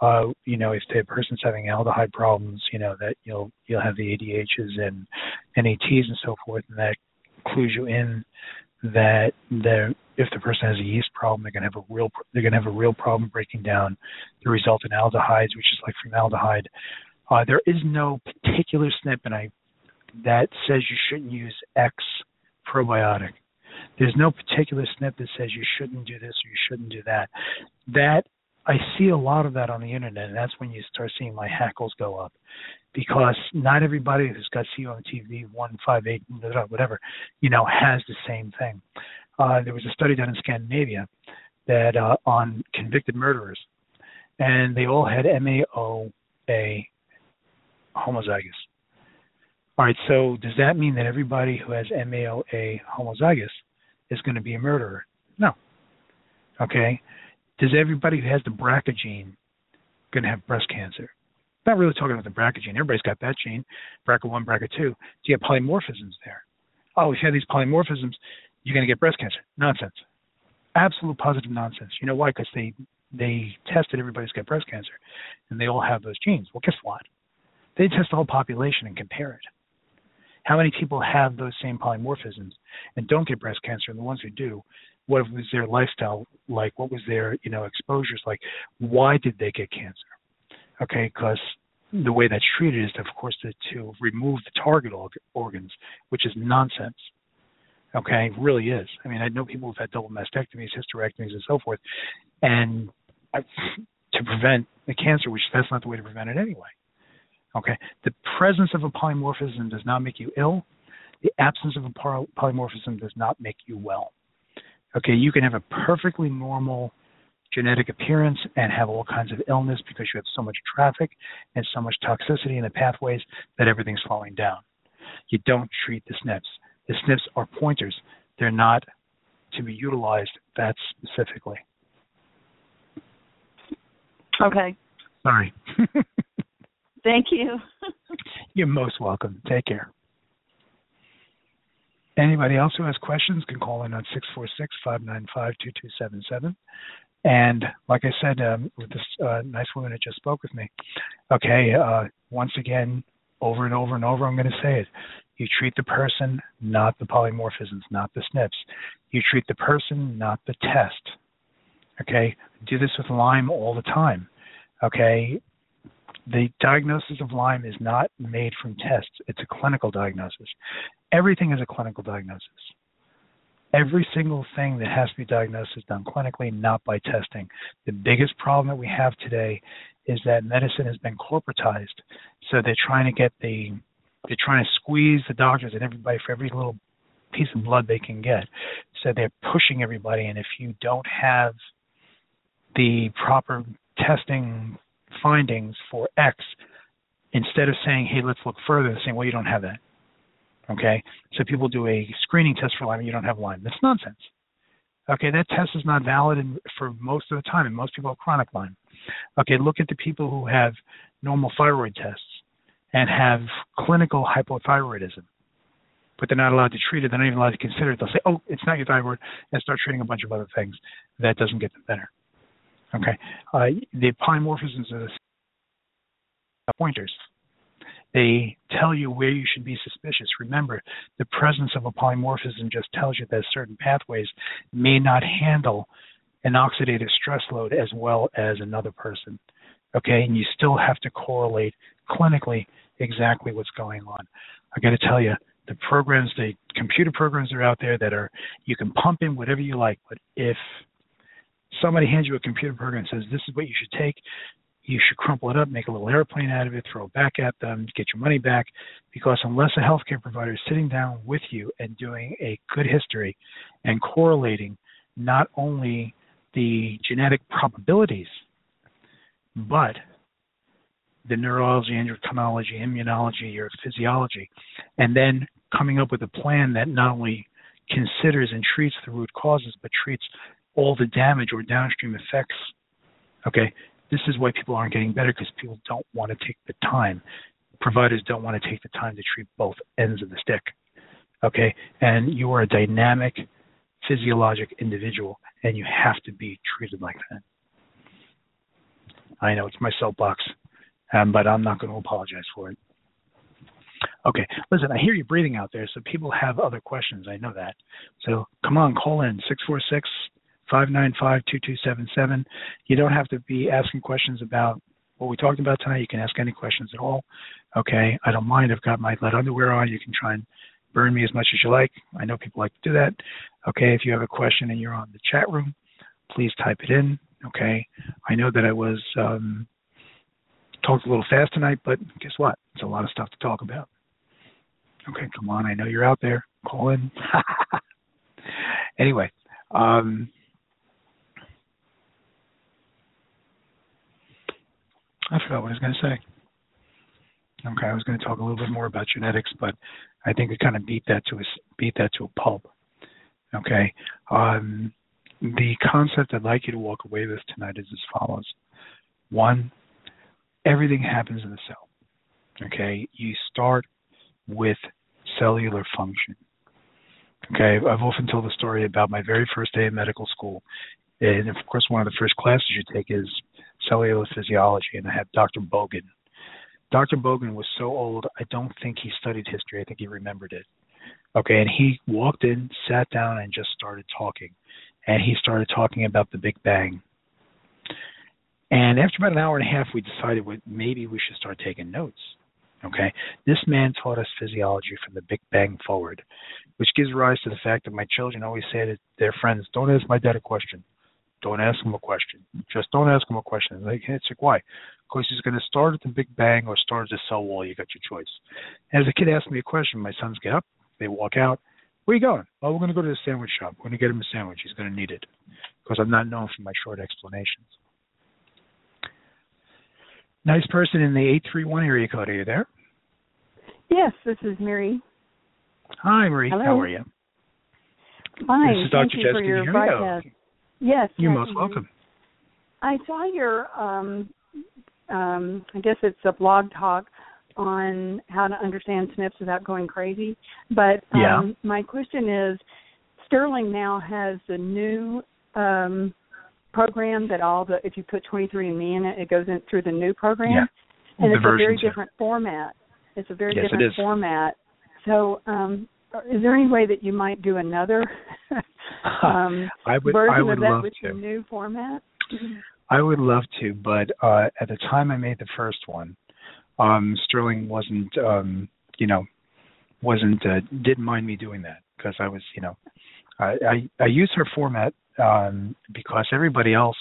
S3: Uh, you know, if the person's having aldehyde problems, you know that you'll you'll have the ADHs and NATs and so forth, and that clues you in that the if the person has a yeast problem, they're going to have a real they're going to have a real problem breaking down the resultant aldehydes, which is like formaldehyde. Uh, there is no particular SNP, and I that says you shouldn't use X probiotic. There's no particular SNP that says you shouldn't do this or you shouldn't do that. That I see a lot of that on the internet, and that's when you start seeing my hackles go up, because not everybody who's got COMT V one five eight whatever, you know, has the same thing. Uh, there was a study done in Scandinavia that uh, on convicted murderers, and they all had MAOA homozygous. All right, so does that mean that everybody who has MAOA homozygous is going to be a murderer? No. Okay. Does everybody who has the BRCA gene going to have breast cancer? Not really talking about the BRCA gene. Everybody's got that gene, BRCA1, BRCA2. Do you have polymorphisms there? Oh, if you have these polymorphisms, you're going to get breast cancer. Nonsense. Absolute positive nonsense. You know why? Because they they tested everybody who's got breast cancer, and they all have those genes. Well, guess what? They test the whole population and compare it. How many people have those same polymorphisms and don't get breast cancer, and the ones who do, what was their lifestyle like? What was their you know exposures like? Why did they get cancer? Okay, because the way that's treated is, of course, to, to remove the target organs, which is nonsense. Okay, really is. I mean, I know people who've had double mastectomies, hysterectomies, and so forth, and I, to prevent the cancer, which that's not the way to prevent it anyway. Okay, the presence of a polymorphism does not make you ill. The absence of a polymorphism does not make you well. Okay, you can have a perfectly normal genetic appearance and have all kinds of illness because you have so much traffic and so much toxicity in the pathways that everything's slowing down. You don't treat the SNPs. The SNPs are pointers. They're not to be utilized that specifically.
S4: Okay.
S3: Sorry. <laughs>
S4: Thank you.
S3: You're most welcome. Take care. Anybody else who has questions can call in on 646-595-2277. And like I said, um, with this uh, nice woman that just spoke with me, okay, uh, once again, over and over and over, I'm going to say it. You treat the person, not the polymorphisms, not the SNPs. You treat the person, not the test. Okay, do this with Lyme all the time. Okay, the diagnosis of Lyme is not made from tests, it's a clinical diagnosis. Everything is a clinical diagnosis. Every single thing that has to be diagnosed is done clinically, not by testing. The biggest problem that we have today is that medicine has been corporatized. So they're trying to get the they're trying to squeeze the doctors and everybody for every little piece of blood they can get. So they're pushing everybody and if you don't have the proper testing findings for X instead of saying, hey, let's look further, saying, well, you don't have that. Okay? So people do a screening test for Lyme and you don't have Lyme. That's nonsense. Okay, that test is not valid in, for most of the time, and most people have chronic Lyme. Okay, look at the people who have normal thyroid tests and have clinical hypothyroidism, but they're not allowed to treat it. They're not even allowed to consider it. They'll say, "Oh, it's not your thyroid," and start treating a bunch of other things. That doesn't get them better. Okay. Uh, the polymorphisms are the pointers. They tell you where you should be suspicious. Remember, the presence of a polymorphism just tells you that certain pathways may not handle an oxidative stress load as well as another person. Okay, and you still have to correlate clinically exactly what's going on. I got to tell you, the programs, the computer programs are out there that are you can pump in whatever you like, but if somebody hands you a computer program and says this is what you should take, you should crumple it up, make a little airplane out of it, throw it back at them, get your money back. Because unless a healthcare provider is sitting down with you and doing a good history and correlating not only the genetic probabilities, but the neurology, endocrinology, immunology, or physiology, and then coming up with a plan that not only considers and treats the root causes, but treats all the damage or downstream effects. Okay, this is why people aren't getting better because people don't want to take the time. Providers don't want to take the time to treat both ends of the stick. Okay, and you are a dynamic, physiologic individual, and you have to be treated like that. I know it's my soapbox, um, but I'm not going to apologize for it. Okay, listen, I hear you breathing out there, so people have other questions. I know that. So come on, call in 646 595 2277. You don't have to be asking questions about what we talked about tonight. You can ask any questions at all. Okay, I don't mind. I've got my lead underwear on. You can try and burn me as much as you like. I know people like to do that. Okay, if you have a question and you're on the chat room, please type it in. Okay, I know that I was um, talked a little fast tonight, but guess what? It's a lot of stuff to talk about. Okay, come on. I know you're out there. Call in. <laughs> anyway, um, I forgot what I was going to say. Okay, I was going to talk a little bit more about genetics, but I think we kind of beat that to a beat that to a pulp. Okay, um, the concept I'd like you to walk away with tonight is as follows: one, everything happens in the cell. Okay, you start with cellular function. Okay, I've often told the story about my very first day of medical school, and of course, one of the first classes you take is cellular physiology, and I had Dr. Bogan. Dr. Bogan was so old, I don't think he studied history. I think he remembered it. Okay, and he walked in, sat down, and just started talking. And he started talking about the Big Bang. And after about an hour and a half, we decided well, maybe we should start taking notes. Okay, this man taught us physiology from the Big Bang forward, which gives rise to the fact that my children always say to their friends, "Don't ask my dad a question. Don't ask him a question. Just don't ask him a question. They can't say why. Because he's going to start at the Big Bang or start at the cell wall. You got your choice. As a kid asks me a question, my sons get up, they walk out. Where are you going? Oh, we're going to go to the sandwich shop. We're going to get him a sandwich. He's going to need it. Because I'm not known for my short explanations. Nice person in the 831 area code. Are you there?
S5: Yes, this is Mary.
S3: Hi, Marie.
S5: Hello.
S3: How are you?
S5: Fine.
S3: This is
S5: Thank
S3: Dr.
S5: you
S3: Jessica.
S5: for your
S3: you
S5: broadcast. Yes.
S3: You're most welcome.
S5: I saw your, um, um, I guess it's a blog talk on how to understand SNPs without going crazy. But um,
S3: Yeah.
S5: my question is, Sterling now has a new um, program that all the if you put 23andMe in it, it goes in through the new program,
S3: Yeah.
S5: and
S3: The
S5: it's a very
S3: versions, yeah.
S5: different format. It's a very
S3: Yes,
S5: different format. So, um, is there any way that you might do another <laughs> um,
S3: I would
S5: version
S3: I would
S5: of that
S3: love
S5: with
S3: to.
S5: the new format?
S3: I would love to, but uh, at the time I made the first one, um, Sterling wasn't, um, you know, wasn't uh, didn't mind me doing that because I was, you know, I I, I use her format um, because everybody else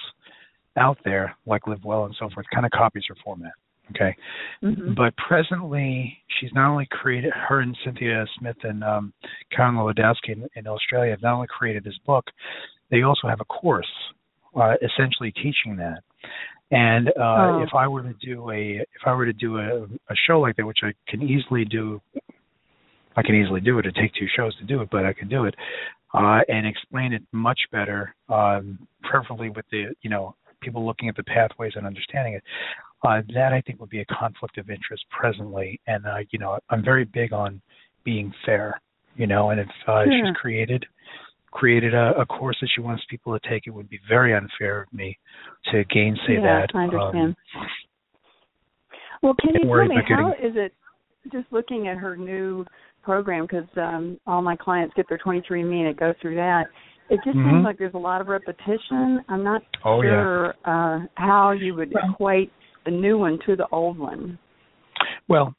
S3: out there, like Live Well and so forth, kind of copies her format. Okay,
S5: Mhm.
S3: but presently she's not only created her and Cynthia Smith and um, Karen Lewandowski in, in Australia have not only created this book, they also have a course uh, essentially teaching that. And uh,
S5: Oh.
S3: if I were to do a if I were to do a, a show like that, which I can easily do, I can easily do it. It'd take two shows to do it, but I can do it uh, and explain it much better, um, preferably with the you know people looking at the pathways and understanding it. Uh, that I think would be a conflict of interest presently, and uh, you know I'm very big on being fair, you know, and if uh,
S5: Sure.
S3: she's created created a, a course that she wants people to take, it would be very unfair of me to gainsay
S5: yeah,
S3: that.
S5: I
S3: Um,
S5: understand. well, can you tell me how is it? Just looking at her new program, because um, all my clients get their 23andMe and it goes through that. It just
S3: Mhm.
S5: seems like there's a lot of repetition. I'm not
S3: Oh, yeah.
S5: sure uh, how you would
S3: Well-
S5: equate the new one to the old one.
S3: Well,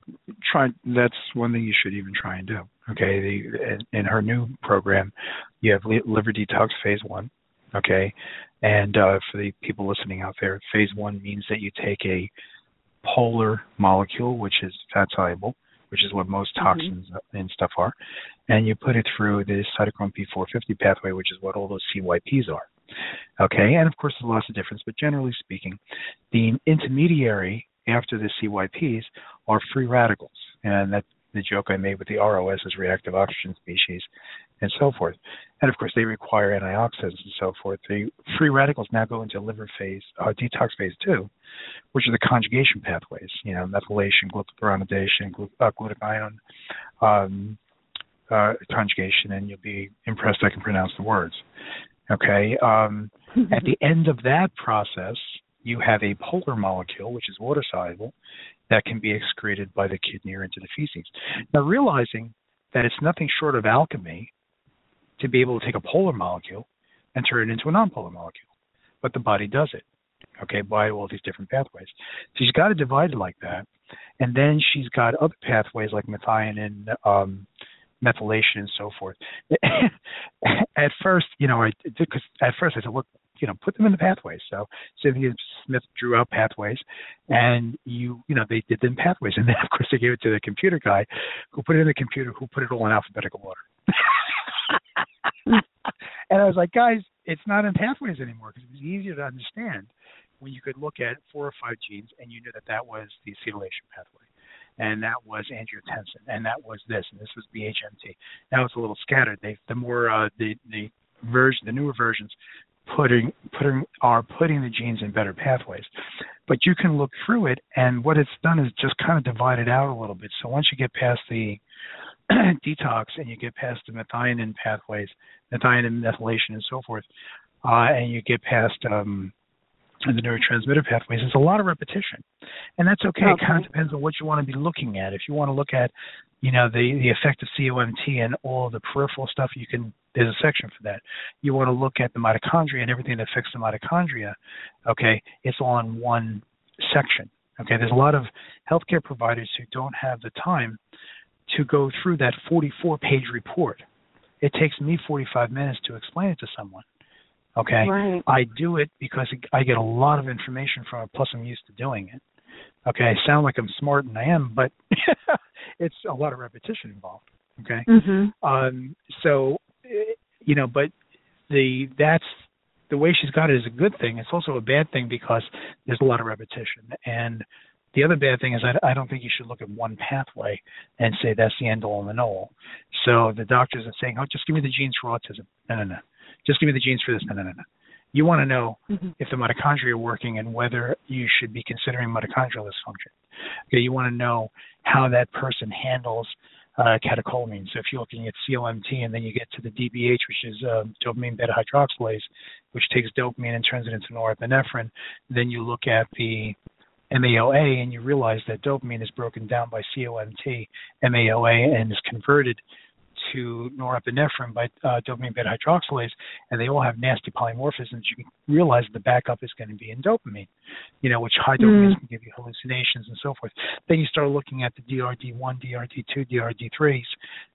S3: try. That's one thing you should even try and do. Okay, the, in, in her new program, you have liver detox phase one. Okay, and uh, for the people listening out there, phase one means that you take a polar molecule, which is fat soluble, which is what most
S5: Mhm.
S3: toxins and stuff are, and you put it through the cytochrome P450 pathway, which is what all those CYPs are. Okay, and of course there's lots of difference, but generally speaking, the intermediary after the CYPs are free radicals, and that the joke I made with the ROS as reactive oxygen species, and so forth. And of course, they require antioxidants and so forth. The free radicals now go into liver phase, uh, detox phase two, which are the conjugation pathways. You know, methylation, glucuronidation, glu- uh, glutathione um, uh, conjugation, and you'll be impressed I can pronounce the words. Okay. Um, <laughs> at the end of that process, you have a polar molecule, which is water soluble, that can be excreted by the kidney or into the feces. Now, realizing that it's nothing short of alchemy to be able to take a polar molecule and turn it into a nonpolar molecule, but the body does it, okay, by all these different pathways. So she's got to divide it divided like that, and then she's got other pathways like methionine, um, methylation, and so forth. <laughs> at first, you know, I because at first I said, look, you know, put them in the pathways. So Cynthia Smith drew out pathways, and you, you know, they did them pathways, and then of course they gave it to the computer guy, who put it in the computer, who put it all in alphabetical order. <laughs> and I was like, guys, it's not in pathways anymore because it was easier to understand when you could look at four or five genes and you knew that that was the acetylation pathway and that was angiotensin, and that was this, and this was BHMT. Now it's a little scattered. They the more uh, the the version, the newer versions putting putting are putting the genes in better pathways. But you can look through it, and what it's done is just kind of divide it out a little bit. So once you get past the <clears throat> detox and you get past the methionine pathways, methionine methylation, and so forth, uh, and you get past um, the neurotransmitter pathways, there's a lot of repetition, and that's okay. okay. It kind of depends on what you want to be looking at. If you want to look at, you know, the the effect of COMT and all the peripheral stuff, you can. There's a section for that. You want to look at the mitochondria and everything that affects the mitochondria. Okay, it's all in one section. Okay, there's a lot of healthcare providers who don't have the time to go through that 44 page report. It takes me 45 minutes to explain it to someone. Okay,
S5: right.
S3: I do it because I get a lot of information from it. Plus, I'm used to doing it. Okay, I sound like I'm smart, and I am, but <laughs> it's a lot of repetition involved. Okay,
S5: mm-hmm.
S3: um, so you know, but the that's the way she's got it is a good thing. It's also a bad thing because there's a lot of repetition. And the other bad thing is I, I don't think you should look at one pathway and say that's the end all and the all. So the doctors are saying, oh, just give me the genes for autism. No, no, no. Just give me the genes for this. No, no, no, no. You want to know
S5: mm-hmm.
S3: if the mitochondria are working and whether you should be considering mitochondrial dysfunction. Okay, you want to know how that person handles uh, catecholamines. So if you're looking at COMT and then you get to the DBH, which is uh, dopamine beta hydroxylase, which takes dopamine and turns it into norepinephrine, then you look at the MAOA and you realize that dopamine is broken down by COMT, MAOA, and is converted to norepinephrine by uh, dopamine beta hydroxylase, and they all have nasty polymorphisms. You can realize the backup is going to be in dopamine, you know, which high dopamine mm. can give you hallucinations and so forth. Then you start looking at the DRD1, DRD2, DRD3s,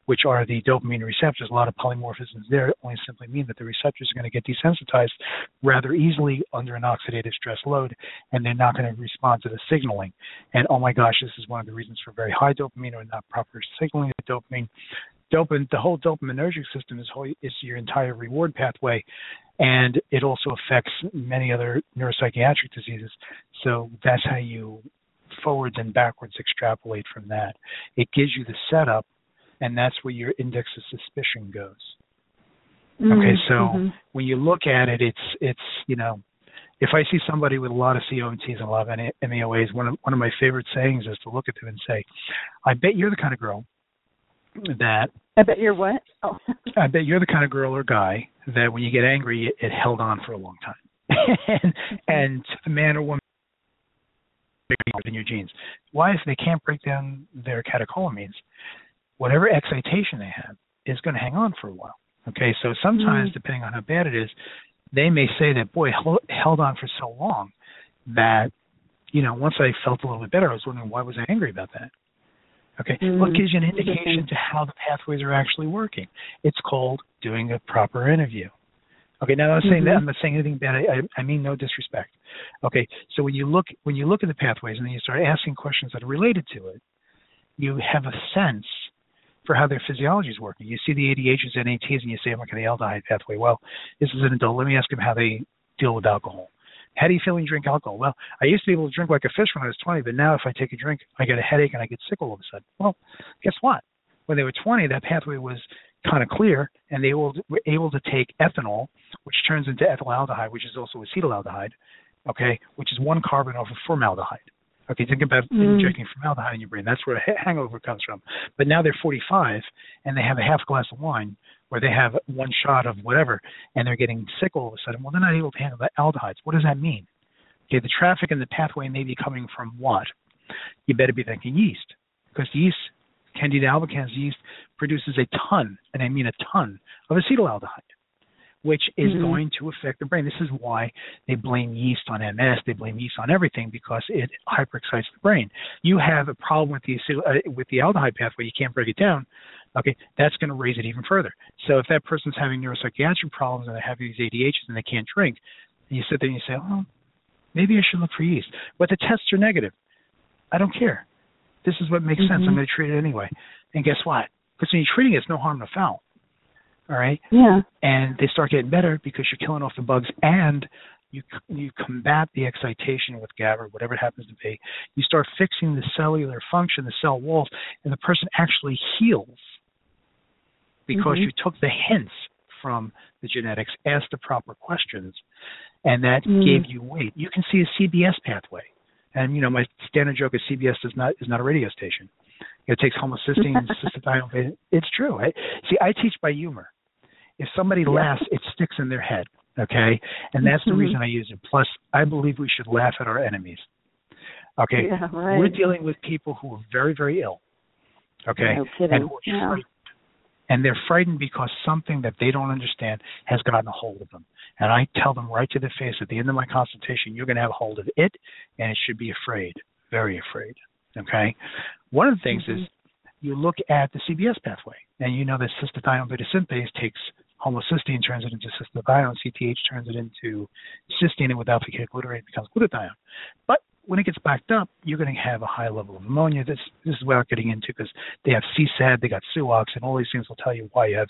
S3: which are the dopamine receptors. A lot of polymorphisms there only simply mean that the receptors are going to get desensitized rather easily under an oxidative stress load, and they're not going to respond to the signaling. And oh my gosh, this is one of the reasons for very high dopamine or not proper signaling of dopamine dopamine, the whole dopaminergic system is, whole, is your entire reward pathway, and it also affects many other neuropsychiatric diseases. So that's how you forwards and backwards extrapolate from that. It gives you the setup, and that's where your index of suspicion goes.
S5: Mm-hmm.
S3: Okay, so
S5: mm-hmm.
S3: when you look at it, it's it's you know, if I see somebody with a lot of COMTs and a lot of MAOAs, one of one of my favorite sayings is to look at them and say, "I bet you're the kind of girl that
S5: I bet you're what? Oh.
S3: I bet you're the kind of girl or guy that when you get angry, it, it held on for a long time. <laughs> and, and the man or woman in your genes. Why? If they can't break down their catecholamines, whatever excitation they have is going to hang on for a while. Okay, so sometimes,
S5: mm-hmm.
S3: depending on how bad it is, they may say that, boy, held on for so long that, you know, once I felt a little bit better, I was wondering why was I angry about that? Okay,
S5: mm-hmm.
S3: what gives you an indication to how the pathways are actually working? It's called doing a proper interview. Okay, now I'm saying
S5: mm-hmm.
S3: that I'm not saying anything bad. I, I mean no disrespect. Okay, so when you look when you look at the pathways and then you start asking questions that are related to it, you have a sense for how their physiology is working. You see the ADHs and ATs and you say, I'm looking at the aldehyde pathway. Well, this is an adult. Let me ask him how they deal with alcohol How do you feel when you drink alcohol? Well, I used to be able to drink like a fish when I was 20, but now if I take a drink, I get a headache and I get sick all of a sudden. Well, guess what? When they were 20, that pathway was kind of clear, and they were able to take ethanol, which turns into ethylaldehyde, which is also acetaldehyde, okay, which is one carbon off of formaldehyde. Okay, think about mm. injecting formaldehyde in your brain. That's where a hangover comes from. But now they're 45 and they have a half glass of wine or they have one shot of whatever and they're getting sick all of a sudden. Well, they're not able to handle the aldehydes. What does that mean? Okay, the traffic in the pathway may be coming from what? You better be thinking yeast because yeast, Candida albicans yeast, produces a ton, and I mean a ton, of acetaldehyde which is mm-hmm. going to affect the brain. This is why they blame yeast on MS. They blame yeast on everything because it hyperexcites the brain. You have a problem with the uh, with the aldehyde pathway. You can't break it down. Okay, that's going to raise it even further. So if that person's having neuropsychiatric problems and they have these ADHs and they can't drink, and you sit there and you say, "Oh, maybe I should look for yeast," but the tests are negative. I don't care. This is what makes mm-hmm. sense. I'm mm-hmm. going to treat it anyway. And guess what? Because when you're treating it, it's no harm, no foul all right
S5: yeah
S3: and they start getting better because you're killing off the bugs and you you combat the excitation with GABA or whatever it happens to be. You start fixing the cellular function, the cell walls, and the person actually heals because mm-hmm. you took the hints from the genetics, asked the proper questions, and that mm. gave you weight. You can see a CBS pathway, and you know my standard joke is CBS is not is not a radio station. It takes homocysteine, <laughs> cystathione. It's true. I, see, I teach by humor. If somebody yeah. laughs, it sticks in their head. Okay, and that's the mm-hmm. reason I use it. Plus, I believe we should laugh at our enemies. Okay,
S5: yeah, right.
S3: we're dealing with people who are very, very ill. Okay,
S5: no kidding.
S3: and who are
S5: yeah.
S3: And they're frightened because something that they don't understand has gotten a hold of them. And I tell them right to the face at the end of my consultation, you're going to have a hold of it, and it should be afraid, very afraid. Okay, one of the things mm-hmm. is you look at the CBS pathway, and you know that cystathione beta synthase takes homocysteine, turns it into cystathione, CTH turns it into cysteine, and with alpha ketoglutarate it becomes glutathione. But when it gets backed up, you're going to have a high level of ammonia. This this is without getting into because they have CSAD, they got SUOX, and all these things will tell you why you have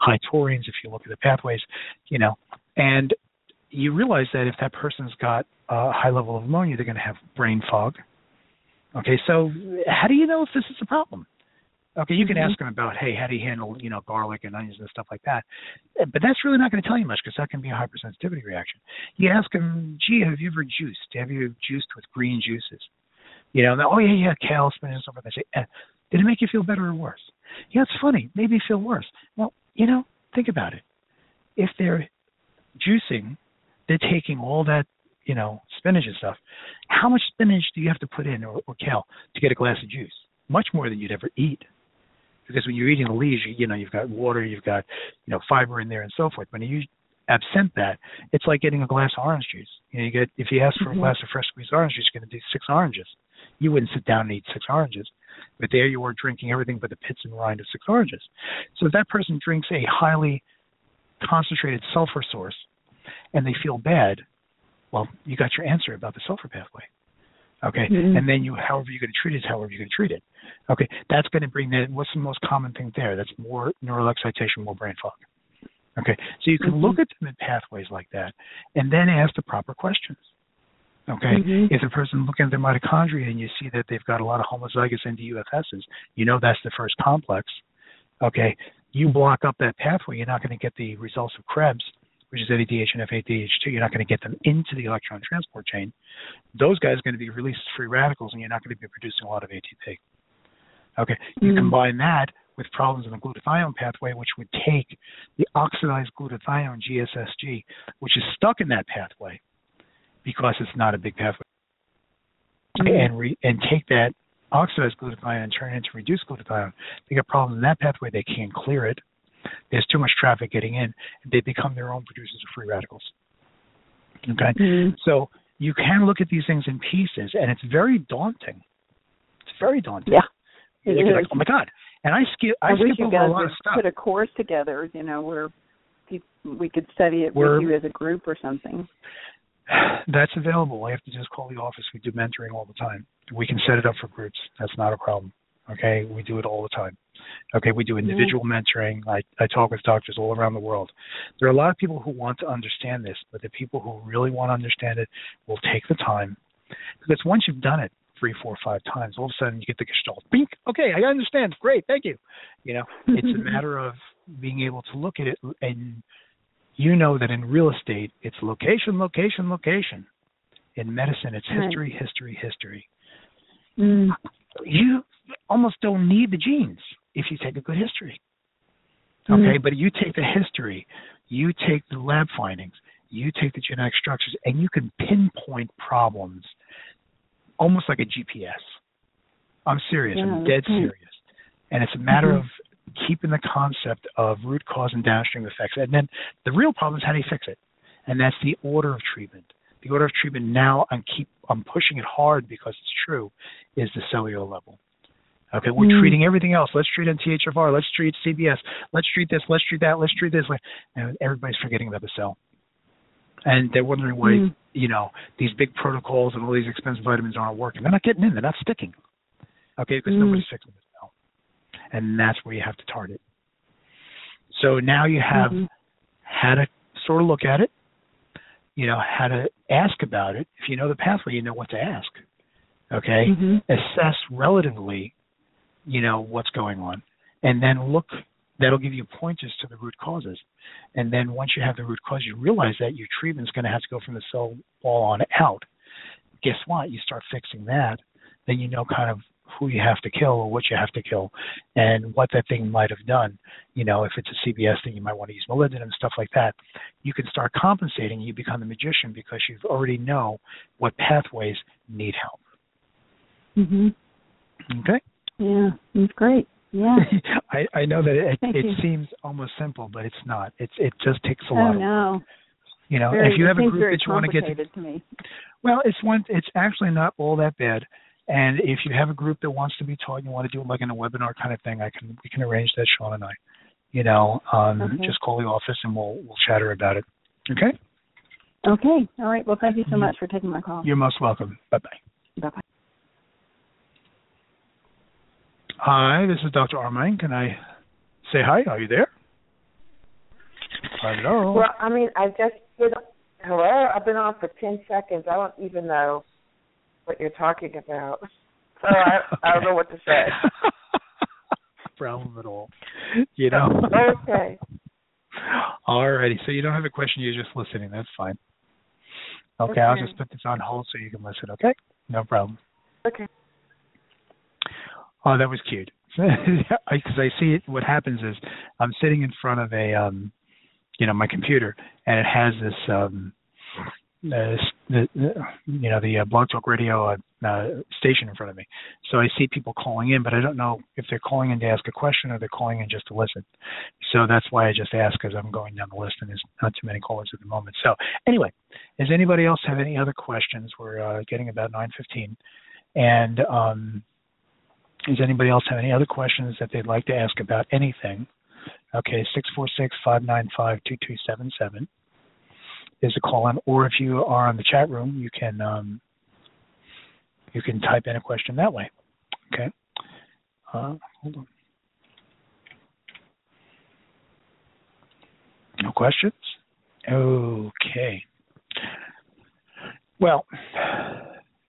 S3: high taurines if you look at the pathways, you know. And you realize that if that person's got a high level of ammonia, they're going to have brain fog. Okay, so how do you know if this is a problem? Okay, you can mm-hmm. ask them about, hey, how do you handle, you know, garlic and onions and stuff like that. But that's really not going to tell you much because that can be a hypersensitivity reaction. You ask them, gee, have you ever juiced? Have you juiced with green juices? You know, oh yeah, yeah, kale, spinach, and stuff like that. They say, eh, did it make you feel better or worse? Yeah, it's funny. Maybe feel worse. Well, you know, think about it. If they're juicing, they're taking all that, you know, spinach and stuff. How much spinach do you have to put in or, or kale to get a glass of juice? Much more than you'd ever eat because when you're eating the leaves, you, you know you've got water, you've got you know fiber in there and so forth. But when you absent that, it's like getting a glass of orange juice. You know, you get if you ask for mm-hmm. a glass of fresh squeezed orange juice, you're going to do six oranges. You wouldn't sit down and eat six oranges, but there you are drinking everything but the pits and rind of six oranges. So if that person drinks a highly concentrated sulfur source and they feel bad, well, you got your answer about the sulfur pathway. Okay, mm-hmm. and then you, however you're going to treat it, is however you're going to treat it. Okay, that's going to bring that. What's the most common thing there? That's more neural excitation, more brain fog. Okay, so you can mm-hmm. look at them in pathways like that, and then ask the proper questions. Okay, mm-hmm. if a person looking at their mitochondria and you see that they've got a lot of homozygous NDUFSs, you know that's the first complex. Okay, you block up that pathway, you're not going to get the results of Krebs which is NADH and FADH2, you're not going to get them into the electron transport chain. Those guys are going to be released free radicals, and you're not going to be producing a lot of ATP. Okay, you mm-hmm. combine that with problems in the glutathione pathway, which would take the oxidized glutathione GSSG, which is stuck in that pathway because it's not a big pathway, mm-hmm. and re- and take that oxidized glutathione and turn it into reduced glutathione. They get problems in that pathway; they can't clear it there's too much traffic getting in. They become their own producers of free radicals. Okay,
S5: mm-hmm.
S3: so you can look at these things in pieces, and it's very daunting. It's very daunting.
S5: Yeah, it
S3: You're like, oh my god! And I skip. I,
S5: I
S3: skip over a lot of stuff.
S5: Put a course together, you know, where we could study it
S3: We're,
S5: with you as a group or something. <sighs>
S3: That's available. All you have to just call the office. We do mentoring all the time. We can set it up for groups. That's not a problem. Okay, we do it all the time. Okay, we do individual mm-hmm. mentoring. I, I talk with doctors all around the world. There are a lot of people who want to understand this, but the people who really want to understand it will take the time. Because once you've done it three, four, five times, all of a sudden you get the gestalt. Bink. Okay, I understand. Great, thank you. You know, it's a <laughs> matter of being able to look at it and you know that in real estate it's location, location, location. In medicine it's history, right. history, history.
S5: Mm.
S3: You almost don't need the genes if you take a good history. Okay, mm-hmm. but you take the history, you take the lab findings, you take the genetic structures, and you can pinpoint problems almost like a GPS. I'm serious.
S5: Yeah,
S3: I'm dead serious. And it's a matter mm-hmm. of keeping the concept of root cause and downstream effects. And then the real problem is how do you fix it? And that's the order of treatment. The order of treatment now I'm keep I'm pushing it hard because it's true, is the cellular level. Okay, we're mm. treating everything else. Let's treat MTHFR. Let's treat CBS. Let's treat this. Let's treat that. Let's treat this. And everybody's forgetting about the cell. And they're wondering why, mm. you know, these big protocols and all these expensive vitamins aren't working. They're not getting in. They're not sticking. Okay, because mm. nobody's fixing the cell. And that's where you have to target. So now you have mm-hmm. how to sort of look at it, you know, how to ask about it. If you know the pathway, you know what to ask. Okay?
S5: Mm-hmm.
S3: Assess relatively you know what's going on and then look that'll give you pointers to the root causes and then once you have the root cause you realize that your treatment's going to have to go from the cell wall on out guess what you start fixing that then you know kind of who you have to kill or what you have to kill and what that thing might have done. You know, if it's a CBS thing, you might want to use molybdenum and stuff like that. You can start compensating. You become the magician because you already know what pathways need help.
S5: Mhm.
S3: Okay.
S5: Yeah, it's great. Yeah. <laughs>
S3: I I know that it it you. seems almost simple, but it's not. It's it just takes a
S5: oh,
S3: lot.
S5: Oh no.
S3: You know,
S5: very,
S3: if you have a
S5: group
S3: that you want to get
S5: to.
S3: Well, it's one. It's actually not all that bad. And if you have a group that wants to be taught, you want to do it like in a webinar kind of thing, I can we can arrange that, Shawn and I. You know, um,
S5: okay.
S3: just call the office and we'll we'll chatter about it. Okay.
S5: Okay. All right. Well, thank you so much for taking my call.
S3: You're most welcome. Bye bye.
S5: Bye bye.
S3: Hi, this is Dr. Armine. Can I say hi? Are you there? Hello.
S6: Well, I mean, I just know, hello. I've been on for ten seconds. I don't even know what you're talking about, <laughs> so I, I don't know what to say. <laughs>
S3: Problem at all. You know.
S6: okay. <laughs>
S3: Alrighty. So you don't have a question. You're just listening. That's fine. Okay,
S6: okay.
S3: I'll just put this on hold so you can listen. Okay. No problem.
S6: Okay.
S3: Oh, that was cute. <laughs> Because I see it. What happens is I'm sitting in front of a, um, you know, my computer, and it has this, um, uh, the, you know, the uh, Blog Talk Radio uh, uh, station in front of me. So I see people calling in, but I don't know if they're calling in to ask a question or they're calling in just to listen. So that's why I just ask because I'm going down the list and there's not too many callers at the moment. So anyway, does anybody else have any other questions? We're uh, getting about 9:15, and um, does anybody else have any other questions that they'd like to ask about anything? Okay, 646-595-2277 is a call in, or if you are on the chat room, you can um, you can type in a question that way. Okay. Uh, hold on. No questions? Okay. Well,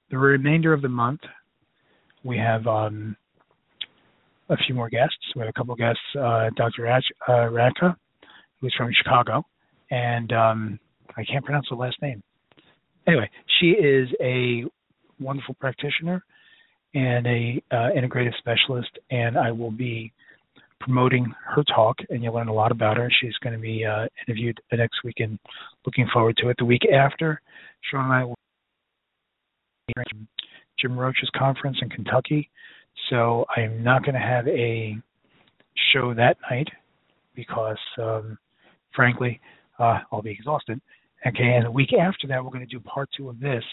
S3: the remainder of the month, we have um, a few more guests. We have a couple of guests, uh, Dr. Raj, uh, Radka, who's from Chicago, and um, I can't pronounce the last name. Anyway, she is a wonderful practitioner and a uh, integrative specialist, and I will be promoting her talk, and you'll learn a lot about her. She's going to be uh, interviewed next week, and looking forward to it. The week after, Shawn and I will be Jim Roche's conference in Kentucky, so I'm not going to have a show that night because, um, frankly, uh, I'll be exhausted. Okay, and the week after that, we're going to do part two of this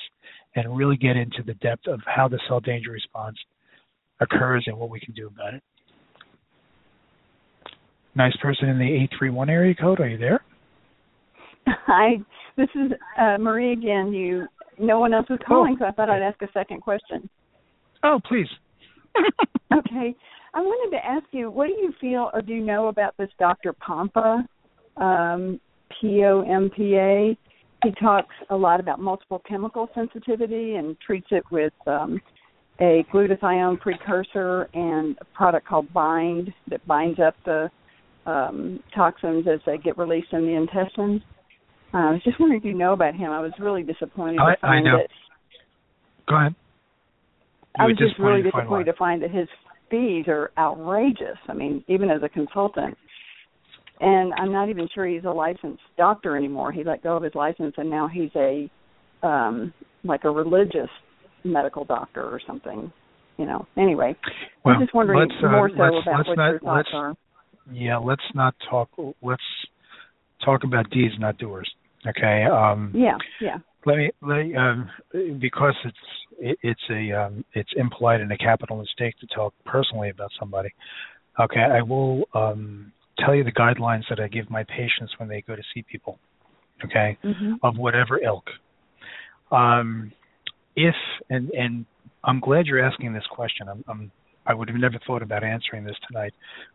S3: and really get into the depth of how the cell danger response occurs and what we can do about it. Nice person in the 831 area code. Are you there? <laughs>
S5: Hi, this is uh, Marie again. You, no one else was calling, oh. so I thought I'd ask a second question.
S3: Oh, please.
S5: Okay. I wanted to ask you, what do you feel or do you know about this Dr. Pompa, um, P O M P A? He talks a lot about multiple chemical sensitivity and treats it with um, a glutathione precursor and a product called Bind that binds up the um, toxins as they get released in the intestines. Uh, I was just wondering if you know about him. I was really disappointed
S3: I-
S5: to find
S3: I know.
S5: that
S3: Go ahead.
S5: I was just really
S3: disappointed to find
S5: disappointed to find that his fees are outrageous. I mean, even as a consultant. And I'm not even sure he's a licensed doctor anymore. He let go of his license and now he's a um like a religious medical doctor or something. You know. Anyway,
S3: Well,
S5: I'm just wondering
S3: uh,
S5: more so
S3: let's-
S5: about
S3: let's
S5: what
S3: not-
S5: your thoughts are.
S3: Yeah, let's not talk. Let's talk about deeds, not doers. Okay. Um,
S5: Yeah, yeah.
S3: Let me, let me um, because it's it, it's a um, it's impolite and a capital mistake to talk personally about somebody. Okay, I will um, tell you the guidelines that I give my patients when they go to see people. Okay,
S5: Mhm.
S3: of whatever ilk. Um, if and and I'm glad you're asking this question. I'm, I'm I would have never thought about answering this tonight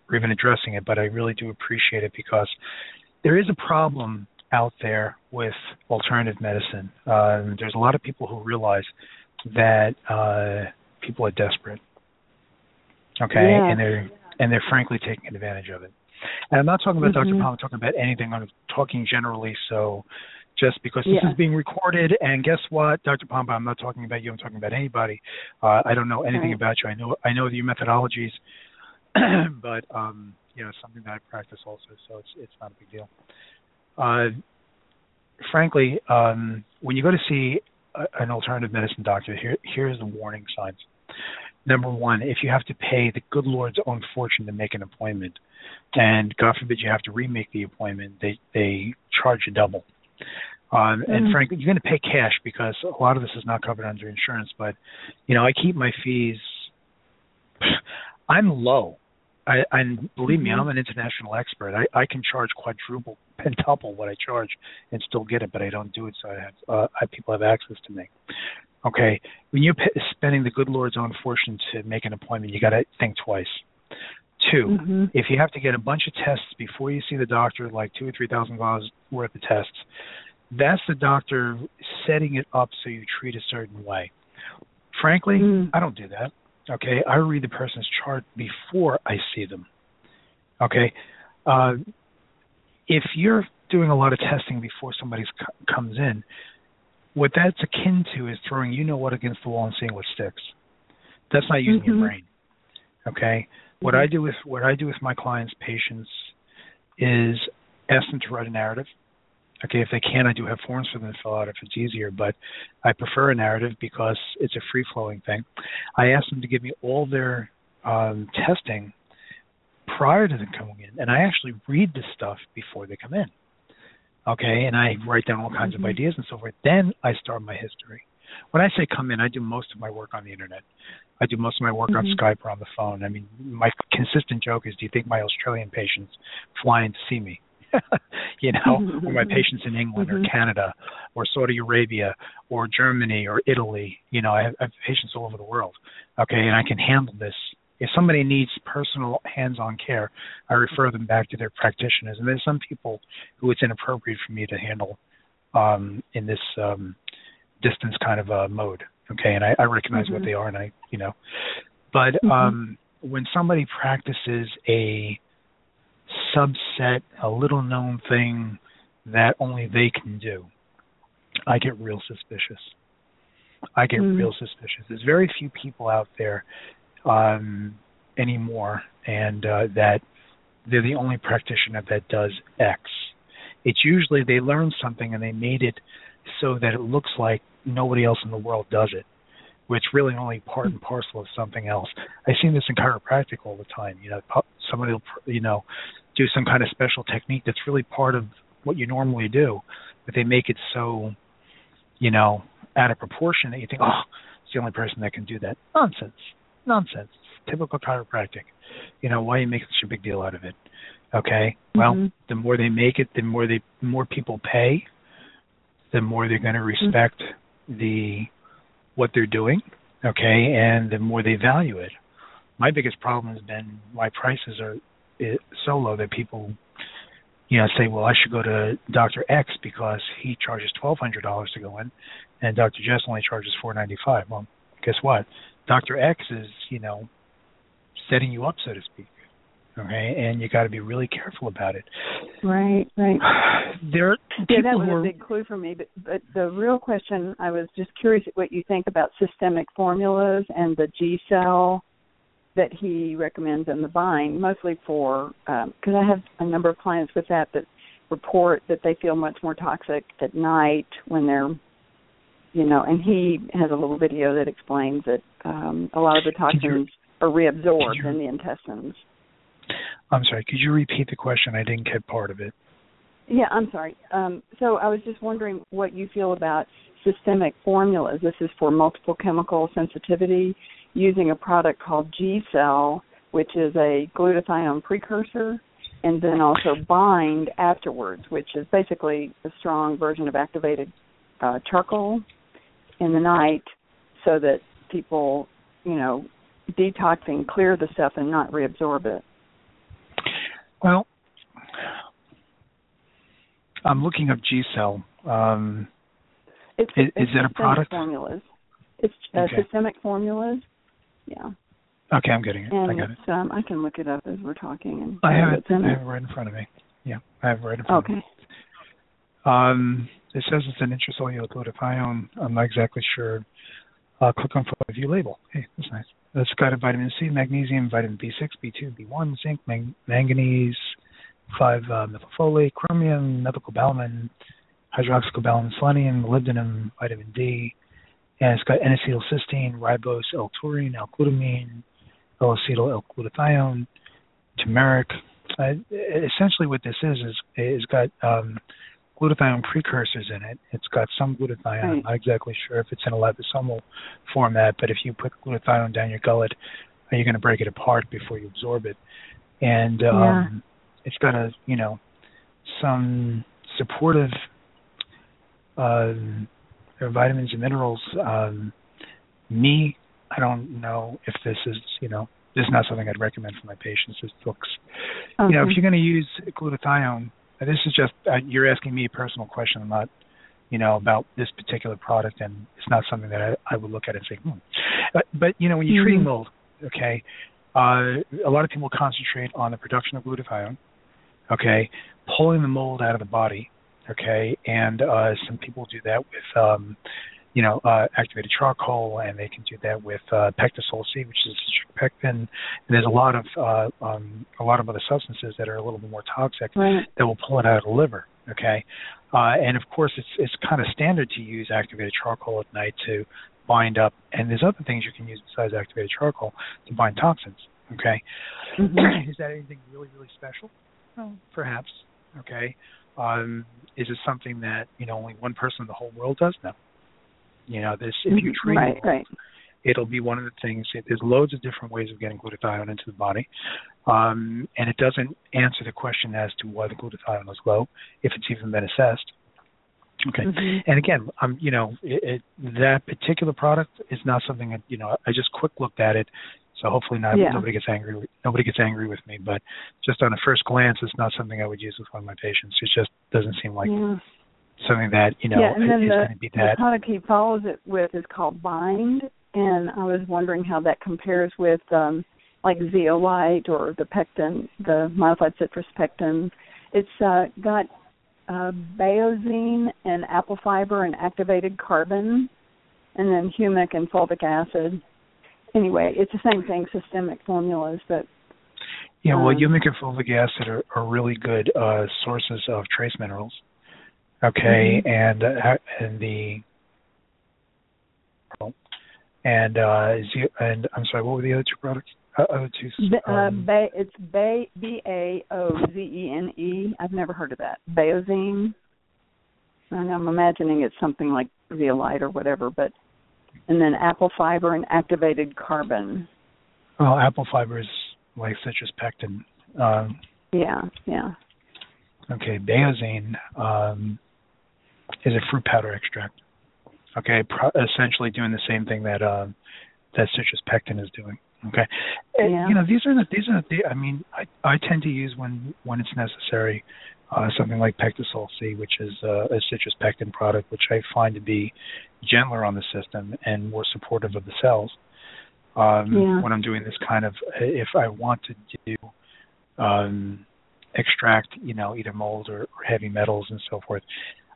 S3: or even addressing it, but I really do appreciate it because there is a problem out there with alternative medicine. Um, there's a lot of people who realize that uh, people are desperate. Okay,
S5: Yeah.
S3: and they're and they're frankly taking advantage of it. And I'm not talking about Dr.
S5: Mhm.
S3: Palmer, I'm talking about anything. I'm talking generally. So just because
S5: Yeah.
S3: this is being recorded, and guess what, Dr. Pompa, I'm not talking about you. I'm talking about anybody. Uh, I don't know anything
S5: Right.
S3: about you. I know I know your methodologies, <clears throat> but um, you know, something that I practice also. So it's it's not a big deal. Uh, frankly, um, when you go to see a, an alternative medicine doctor, here here's the warning signs. Number one, if you have to pay the good Lord's own fortune to make an appointment, and God forbid you have to remake the appointment, they they charge you double. Um, and
S5: Mm.
S3: frankly, you're going to pay cash because a lot of this is not covered under insurance. But you know, I keep my fees. <sighs> I'm low. I, and believe me. I'm an international expert. I, I can charge quadruple, <laughs> pentuple what I charge and still get it, but I don't do it, so I have uh, I, people have access to me. Okay, when you're p- spending the good Lord's own fortune to make an appointment, you got to think twice. 2
S5: Mhm.
S3: if you have to get a bunch of tests before you see the doctor, like two or three thousand dollars worth of tests, that's the doctor setting it up so you treat a certain way. Frankly,
S5: Mm.
S3: I don't do that. Okay, I read the person's chart before I see them. Okay, uh, if you're doing a lot of testing before somebody comes in, what that's akin to is throwing you know what against the wall and seeing what sticks. That's not using
S5: Mhm.
S3: your brain. Okay, what I do with what I do with my clients' patients is ask them to write a narrative. Okay, if they can, I do have forms for them to fill out if it's easier, but I prefer a narrative because it's a free flowing thing. I ask them to give me all their um, testing prior to them coming in, and I actually read the stuff before they come in. Okay, and I write down all kinds
S5: Mhm.
S3: of ideas and so forth. Then I start my history. When I say come in, I do most of my work on the internet. I do most of my work on
S5: Mhm.
S3: Skype or on the phone. I mean, my consistent joke is, do you think my Australian patients fly in to see me? <laughs> you know, <laughs> or my patients in England or Canada or Saudi Arabia or Germany or Italy. You know, I have, I have patients all over the world. Okay, and I can handle this. If somebody needs personal hands-on care, I refer them back to their practitioners. And there's some people who it's inappropriate for me to handle um, in this um, distance kind of uh, mode. Okay, and I, I recognize what
S5: Mhm.
S3: they are, and I, you know, but
S5: Mhm.
S3: um, when somebody practices a subset, a little known thing that only they can do, I get real suspicious. I get
S5: Mm.
S3: real suspicious. There's very few people out there um, anymore, and uh, that they're the only practitioner that does X. It's usually they learned something and they made it so that it looks like nobody else in the world does it, which really only part and parcel of something else. I see this in chiropractic all the time. You know, somebody will, you know, do some kind of special technique that's really part of what you normally do, but they make it so, you know, out of proportion that you think, oh, it's the only person that can do that. Nonsense. Nonsense. Typical chiropractic. You know, why are you making such a big deal out of it? Okay. Well,
S5: Mhm.
S3: the more they make it, the more they the more people pay, the more they're going to respect the what they're doing. Okay, and the more they value it. my biggest problem has been my prices are eh, so low that people, you know, say, well, I should go to Doctor X because he charges twelve hundred dollars to go in, and Doctor Jess only charges four ninety five. Well, guess what? Doctor X is, you know, setting you up, so to speak. Okay, and you got to be really careful about it.
S5: Right, right. <sighs>
S3: There,
S5: yeah, that was
S3: are,
S5: a big clue for me. But but the real question, I was just curious what you think about systemic formulas and the G cell that he recommends in the bind, mostly for because um, I have a number of clients with that that report that they feel much more toxic at night when they're you know, and he has a little video that explains that um, a lot of the toxins are reabsorbed in the intestines.
S3: I'm sorry, could you repeat the question? I didn't get part of it.
S5: Yeah, I'm sorry. Um, so I was just wondering what you feel about systemic formulas. This is for multiple chemical sensitivity using a product called G Cell, which is a glutathione precursor, and then also bind afterwards, which is basically a strong version of activated uh, charcoal in the night so that people, you know, detox and clear the stuff and not reabsorb it.
S3: Well, I'm looking up G Cell. Um,
S5: it's,
S3: is,
S5: it's
S3: is it a product?
S5: Formulas. It's uh,
S3: okay.
S5: systemic formulas. Yeah.
S3: Okay, I'm getting it.
S5: And
S3: I got it.
S5: Um, I can look it up as we're talking. And
S3: I have it.
S5: I
S3: have it right in front of me. Yeah, I have it right in front
S5: okay.
S3: of me. Okay. Um, it says it's an intracellular glutathione. I'm not exactly sure. Uh, click on the view label. Hey, that's nice. It's got a vitamin C, magnesium, vitamin B6, B2, B1, zinc, mang- manganese, 5 uh, methylfolate, chromium, methylcobalamin, hydroxycobalamin, selenium, molybdenum, vitamin D, and it's got N-acetylcysteine, ribose, L-taurine, L-glutamine, L-acetyl L-glutathione, turmeric. Uh, essentially, what this is is it's got um, glutathione precursors in it. It's got some glutathione. Right. I'm not exactly sure if it's in a liposomal format, but if you put glutathione down your gullet, you're going to break it apart before you absorb it. And um,
S5: yeah.
S3: it's got a you know some supportive uh, vitamins and minerals. Um, me, I don't know if this is you know this is not something I'd recommend for my patients. This looks,
S5: okay.
S3: you know, if you're going to use glutathione this is just uh, you're asking me a personal question. I'm not, you know, about this particular product, and it's not something that I, I would look at and say, hmm. But, but you know, when you're
S5: mm-hmm.
S3: treating mold, okay, uh, a lot of people concentrate on the production of glutathione, okay, pulling the mold out of the body, okay, and uh, some people do that with. Um, you know, uh, activated charcoal, and they can do that with uh, PectaSol C, which is pectin. And there's a lot of uh, um, a lot of other substances that are a little bit more toxic
S5: right.
S3: that will pull it out of the liver. Okay, uh, and of course it's it's kind of standard to use activated charcoal at night to bind up, and there's other things you can use besides activated charcoal to bind toxins. Okay,
S5: mm-hmm.
S3: is that anything really really special? Well, perhaps. Okay, um, is it something that you know only one person in the whole world does? No. You know, this if you treat
S5: right,
S3: it,
S5: right.
S3: it'll be one of the things. There's loads of different ways of getting glutathione into the body, um, and it doesn't answer the question as to why the glutathione is low, if it's even been assessed. Okay,
S5: mm-hmm.
S3: and again, um, you know, it, it, that particular product is not something that you know. I just quick looked at it, so hopefully not
S5: yeah.
S3: nobody gets angry. With, nobody gets angry with me, but just on a first glance, it's not something I would use with one of my patients. It just doesn't seem like
S5: yeah
S3: something that you know
S5: yeah, and then the,
S3: going to be that.
S5: The product he follows it with is called Bind, and I was wondering how that compares with um, like zeolite or the pectin, the modified citrus pectin. It's uh, got uh, baozine and apple fiber and activated carbon, and then humic and fulvic acid. Anyway, it's the same thing, systemic formulas, but
S3: yeah, well,
S5: um,
S3: humic and fulvic acid are, are really good uh, sources of trace minerals. Okay,
S5: mm-hmm.
S3: and uh, and the and uh, and I'm sorry, what were the other two products? Uh, other two.
S5: Uh,
S3: um,
S5: ba- it's ba- B A O Z E N E. I've never heard of that. Baozine. And I'm imagining it's something like zeolite or whatever, but and then apple fiber and activated carbon.
S3: Well, apple fiber is like citrus pectin. Um,
S5: yeah, yeah.
S3: Okay, baozine um, is a fruit powder extract. Okay, pro- essentially doing the same thing that uh, that citrus pectin is doing. Okay,
S5: yeah.
S3: you know these are the these are the I mean I I tend to use when when it's necessary uh, something like PectaSol C, which is uh, a citrus pectin product, which I find to be gentler on the system and more supportive of the cells. Um,
S5: Yeah.
S3: When I'm doing this kind of, if I want to do um, extract, you know, either mold or, or heavy metals and so forth,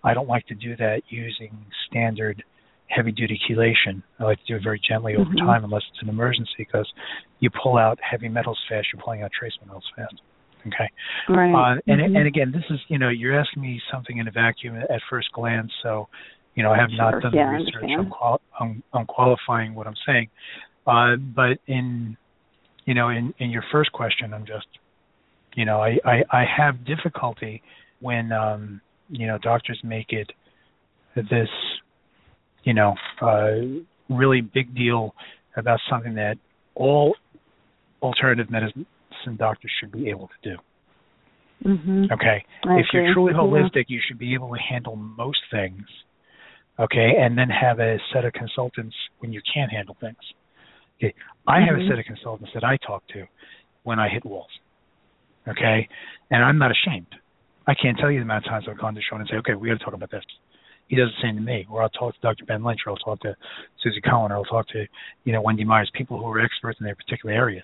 S3: I don't like to do that using standard heavy duty chelation. I like to do it very gently over
S5: Mhm.
S3: time unless it's an emergency because you pull out heavy metals fast, you're pulling out trace metals fast. Okay.
S5: Right.
S3: Uh, and
S5: Mhm.
S3: and again, this is you know you're asking me something in a vacuum at first glance, so you know I have not done
S5: Yeah,
S3: the research.
S5: understand.
S3: I'm, qual- I'm, I'm qualifying what I'm saying, uh, but in you know in in your first question, I'm just you know I I, I have difficulty when um, you know doctors make it this you know uh, really big deal about something that all alternative medicine doctors should be able to do.
S5: Mhm.
S3: Okay.
S5: I
S3: if you're
S5: agree.
S3: truly
S5: Yeah.
S3: holistic, you should be able to handle most things. Okay, and then have a set of consultants when you can't handle things. Okay. I have a
S5: Mhm.
S3: set of consultants that I talk to when I hit walls. Okay, and I'm not ashamed. I can't tell you the amount of times I've gone to Shawn and say, "Okay, we got to talk about this." He does the same to me. Or I'll talk to Dr. Ben Lynch, or I'll talk to Suzy Cohen, or I'll talk to, you know, Wendy Myers, people who are experts in their particular areas.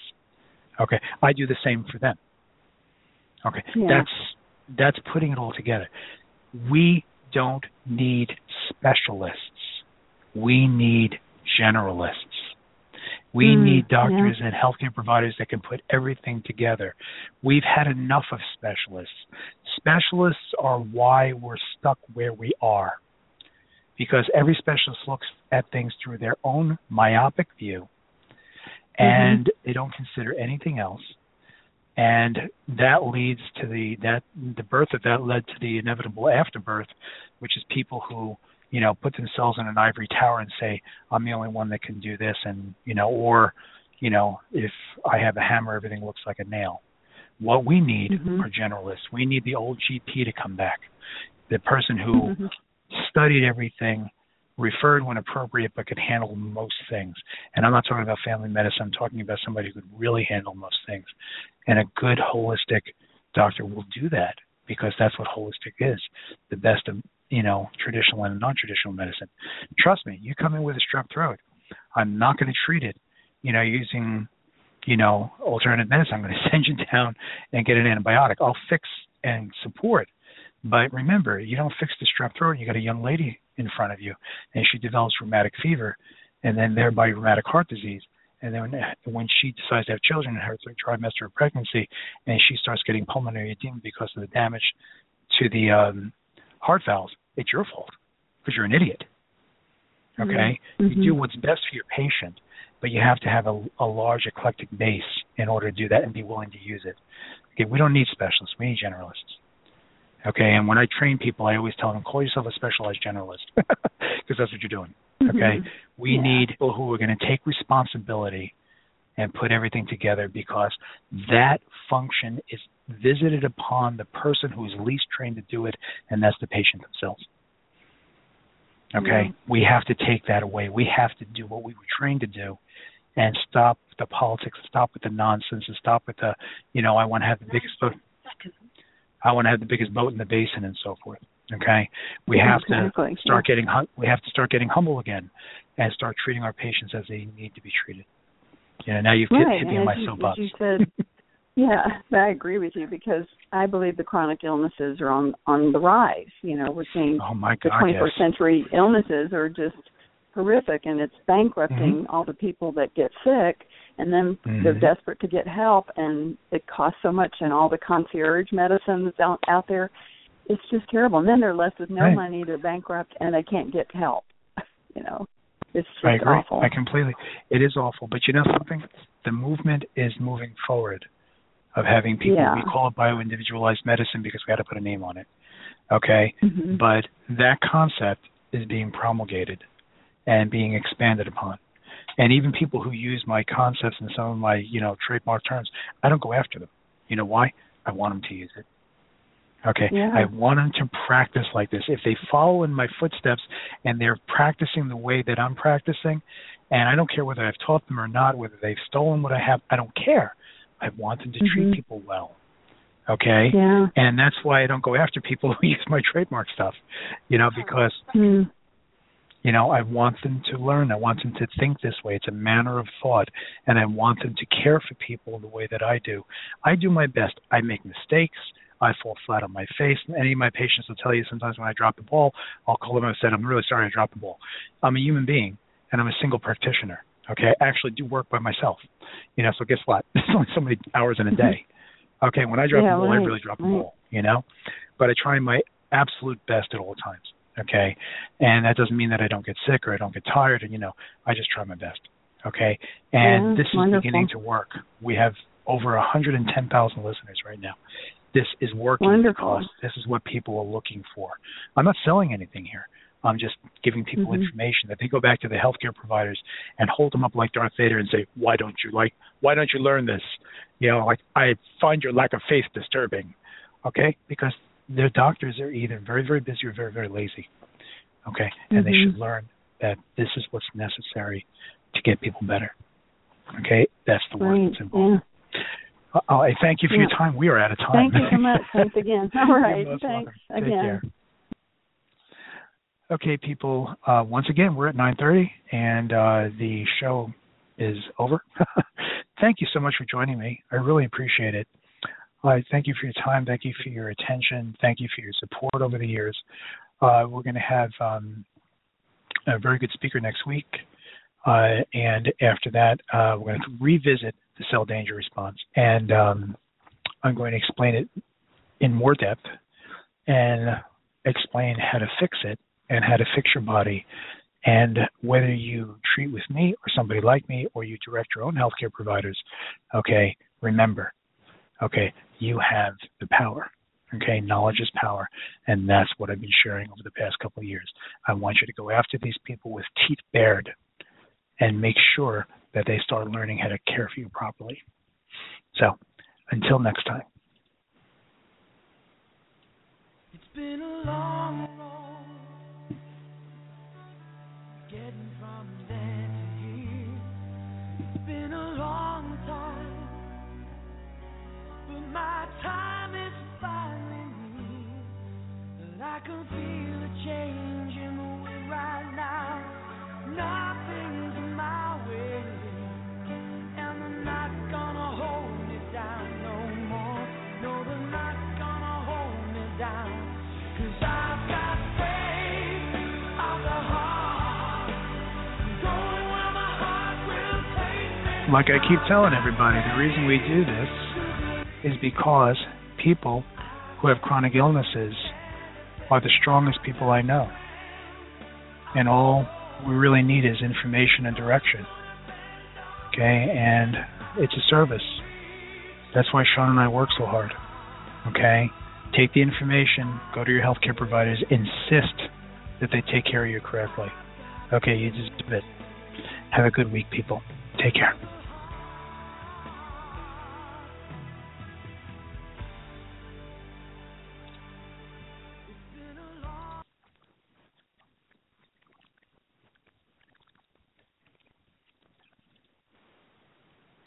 S3: Okay, I do the same for them. Okay,
S5: Yeah.
S3: that's that's putting it all together. We don't need specialists. We need generalists. We
S5: Mm,
S3: need doctors and healthcare providers that can put everything together. We've had enough of specialists. Specialists are why we're stuck where we are. Because every specialist looks at things through their own myopic view and they don't consider anything else and that leads to the that the birth of that led to the inevitable afterbirth which is people who you know put themselves in an ivory tower and say i'm the only one that can do this and you know or you know if i have a hammer everything looks like a nail. What we need
S5: Mhm.
S3: are generalists. We need the old gp to come back. The person who
S5: Mhm.
S3: studied everything referred when appropriate but could handle most things. And i'm not talking about family medicine. I'm talking about somebody who could really handle most things. And a good holistic doctor will do that because that's what holistic is. The best of you know traditional and non-traditional medicine. Trust me you come in with a strep throat. I'm not going to treat it you know using you know alternative medicine. I'm going <laughs> to send you down and get an antibiotic. I'll fix and support. But remember you don't fix the strep throat. You got a young lady in front of you and she develops rheumatic fever and then thereby rheumatic heart disease. And then when, she decides to have children in her third trimester of pregnancy and she starts getting pulmonary edema because of the damage to the um, heart valves, it's your fault because you're an idiot. Okay?
S5: Mhm.
S3: You do what's best for your patient, but you have to have a, a large eclectic base in order to do that and be willing to use it. Okay, we don't need specialists, we need generalists. Okay, and when I train people, I always tell them, call yourself a specialized generalist <laughs> because that's what you're doing. Okay,
S5: Mhm.
S3: we
S5: Yeah.
S3: need people who are going to take responsibility and put everything together because that function is visited upon the person who is least trained to do it, and that's the patient themselves. Okay,
S5: Yeah.
S3: we have to take that away. We have to do what we were trained to do, and stop the politics, stop with the nonsense, and stop with the, you know, I want to have the biggest boat. I want to have the biggest boat in the basin, and so forth. Okay, we have
S5: Exactly,
S3: to start
S5: yeah.
S3: getting hum- we have to start getting humble again, and start treating our patients as they need to be treated. You know, now you've hit,
S5: right.
S3: hit me
S5: and
S3: in my soapbox.
S5: you said, yeah, <laughs> I agree with you because I believe the chronic illnesses are on on the rise. You know, we're seeing
S3: oh my
S5: the 21st
S3: yes.
S5: century illnesses are just horrific and it's bankrupting all the people that get sick and then they're
S3: Mhm.
S5: desperate to get help and it costs so much and all the concierge medicine that's out, out there it's just terrible and then they're left with no
S3: Right.
S5: money they're bankrupt and they can't get help <laughs> you know it's just
S3: I agree.
S5: awful
S3: I completely. It is awful, but you know something? The movement is moving forward of having people.
S5: Yeah.
S3: We call it bio-individualized medicine because we had to put a name on it. Okay,
S5: Mhm.
S3: but that concept is being promulgated and being expanded upon. And even people who use my concepts and some of my, you know, trademark terms, I don't go after them. You know why? I want them to use it. Okay,
S5: Yeah.
S3: I want them to practice like this. If they follow in my footsteps and they're practicing the way that I'm practicing, and I don't care whether I've taught them or not, whether they've stolen what I have, I don't care. I want them to
S5: Mhm.
S3: treat people well. Okay,
S5: Yeah.
S3: and that's why I don't go after people <laughs> who use my trademark stuff. You know, because
S5: Hmm.
S3: you know, I want them to learn. I want them to think this way. It's a manner of thought, and I want them to care for people the way that I do. I do my best. I make mistakes. I fall flat on my face. Any of my patients will tell you sometimes when I drop the ball, I'll call them and say, I'm really sorry I dropped the ball. I'm a human being, and I'm a single practitioner. Okay, I actually do work by myself. You know, so guess what? <laughs> There's only so many hours in a day. <laughs> Okay, when I drop
S5: Yeah,
S3: the ball, I really drop the
S5: right.
S3: ball. You know, but I try my absolute best at all times. Okay, and that doesn't mean that I don't get sick or I don't get tired. And you know, I just try my best. Okay, and
S5: Yeah,
S3: this is
S5: wonderful.
S3: beginning to work. We have over 110,000 listeners right now. This is working
S5: Wonderful.
S3: because this is what people are looking for. I'm not selling anything here. I'm just giving people
S5: Mhm.
S3: information that they go back to the healthcare providers and hold them up like Darth Vader and say, "Why don't you like? Why don't you learn this?" You know, like I find your lack of faith disturbing. Okay, because their doctors are either very very busy or very very lazy. Okay, and they
S5: Mhm.
S3: should learn that this is what's necessary to get people better. Okay, that's the work
S5: Right.
S3: that's involved.
S5: Yeah.
S3: Uh, I thank you for your time. We are out of time.
S5: Thank you so much. <laughs> Thanks again. All right. Thanks
S3: welcome.
S5: Again.
S3: Okay, people. Uh, once again, we're at 9:30, and uh, the show is over. <laughs> thank you so much for joining me. I really appreciate it. I thank you for your time. Thank you for your attention. Thank you for your support over the years. Uh, we're going to have um, a very good speaker next week, uh, and after that, uh, we're going to revisit the cell danger response, and um, I'm going to explain it in more depth and explain how to fix it and how to fix your body. And whether you treat with me or somebody like me or you direct your own healthcare providers okay remember okay you have the power okay? Knowledge is power and that's what i've been sharing over the past couple of years. I want you to go after these people with teeth bared and make sure that they start learning how to care for you properly. So until next time
S2: my time is finally near. But I can feel a change in the wind right now. Nothing's my way, and they're not gonna hold me down no more. No, they're not gonna hold me down. Cause I've got faith of the heart. Going where my heart will take me.
S3: like I keep telling everybody, the reason we do this is because people who have chronic illnesses are the strongest people I know. And all we really need is information and direction. Okay? And it's a service. That's why Shawn and I work so hard. Okay? Take the information, go to your healthcare providers, insist that they take care of you correctly. Okay, you just do it. Have a good week, people. Take care.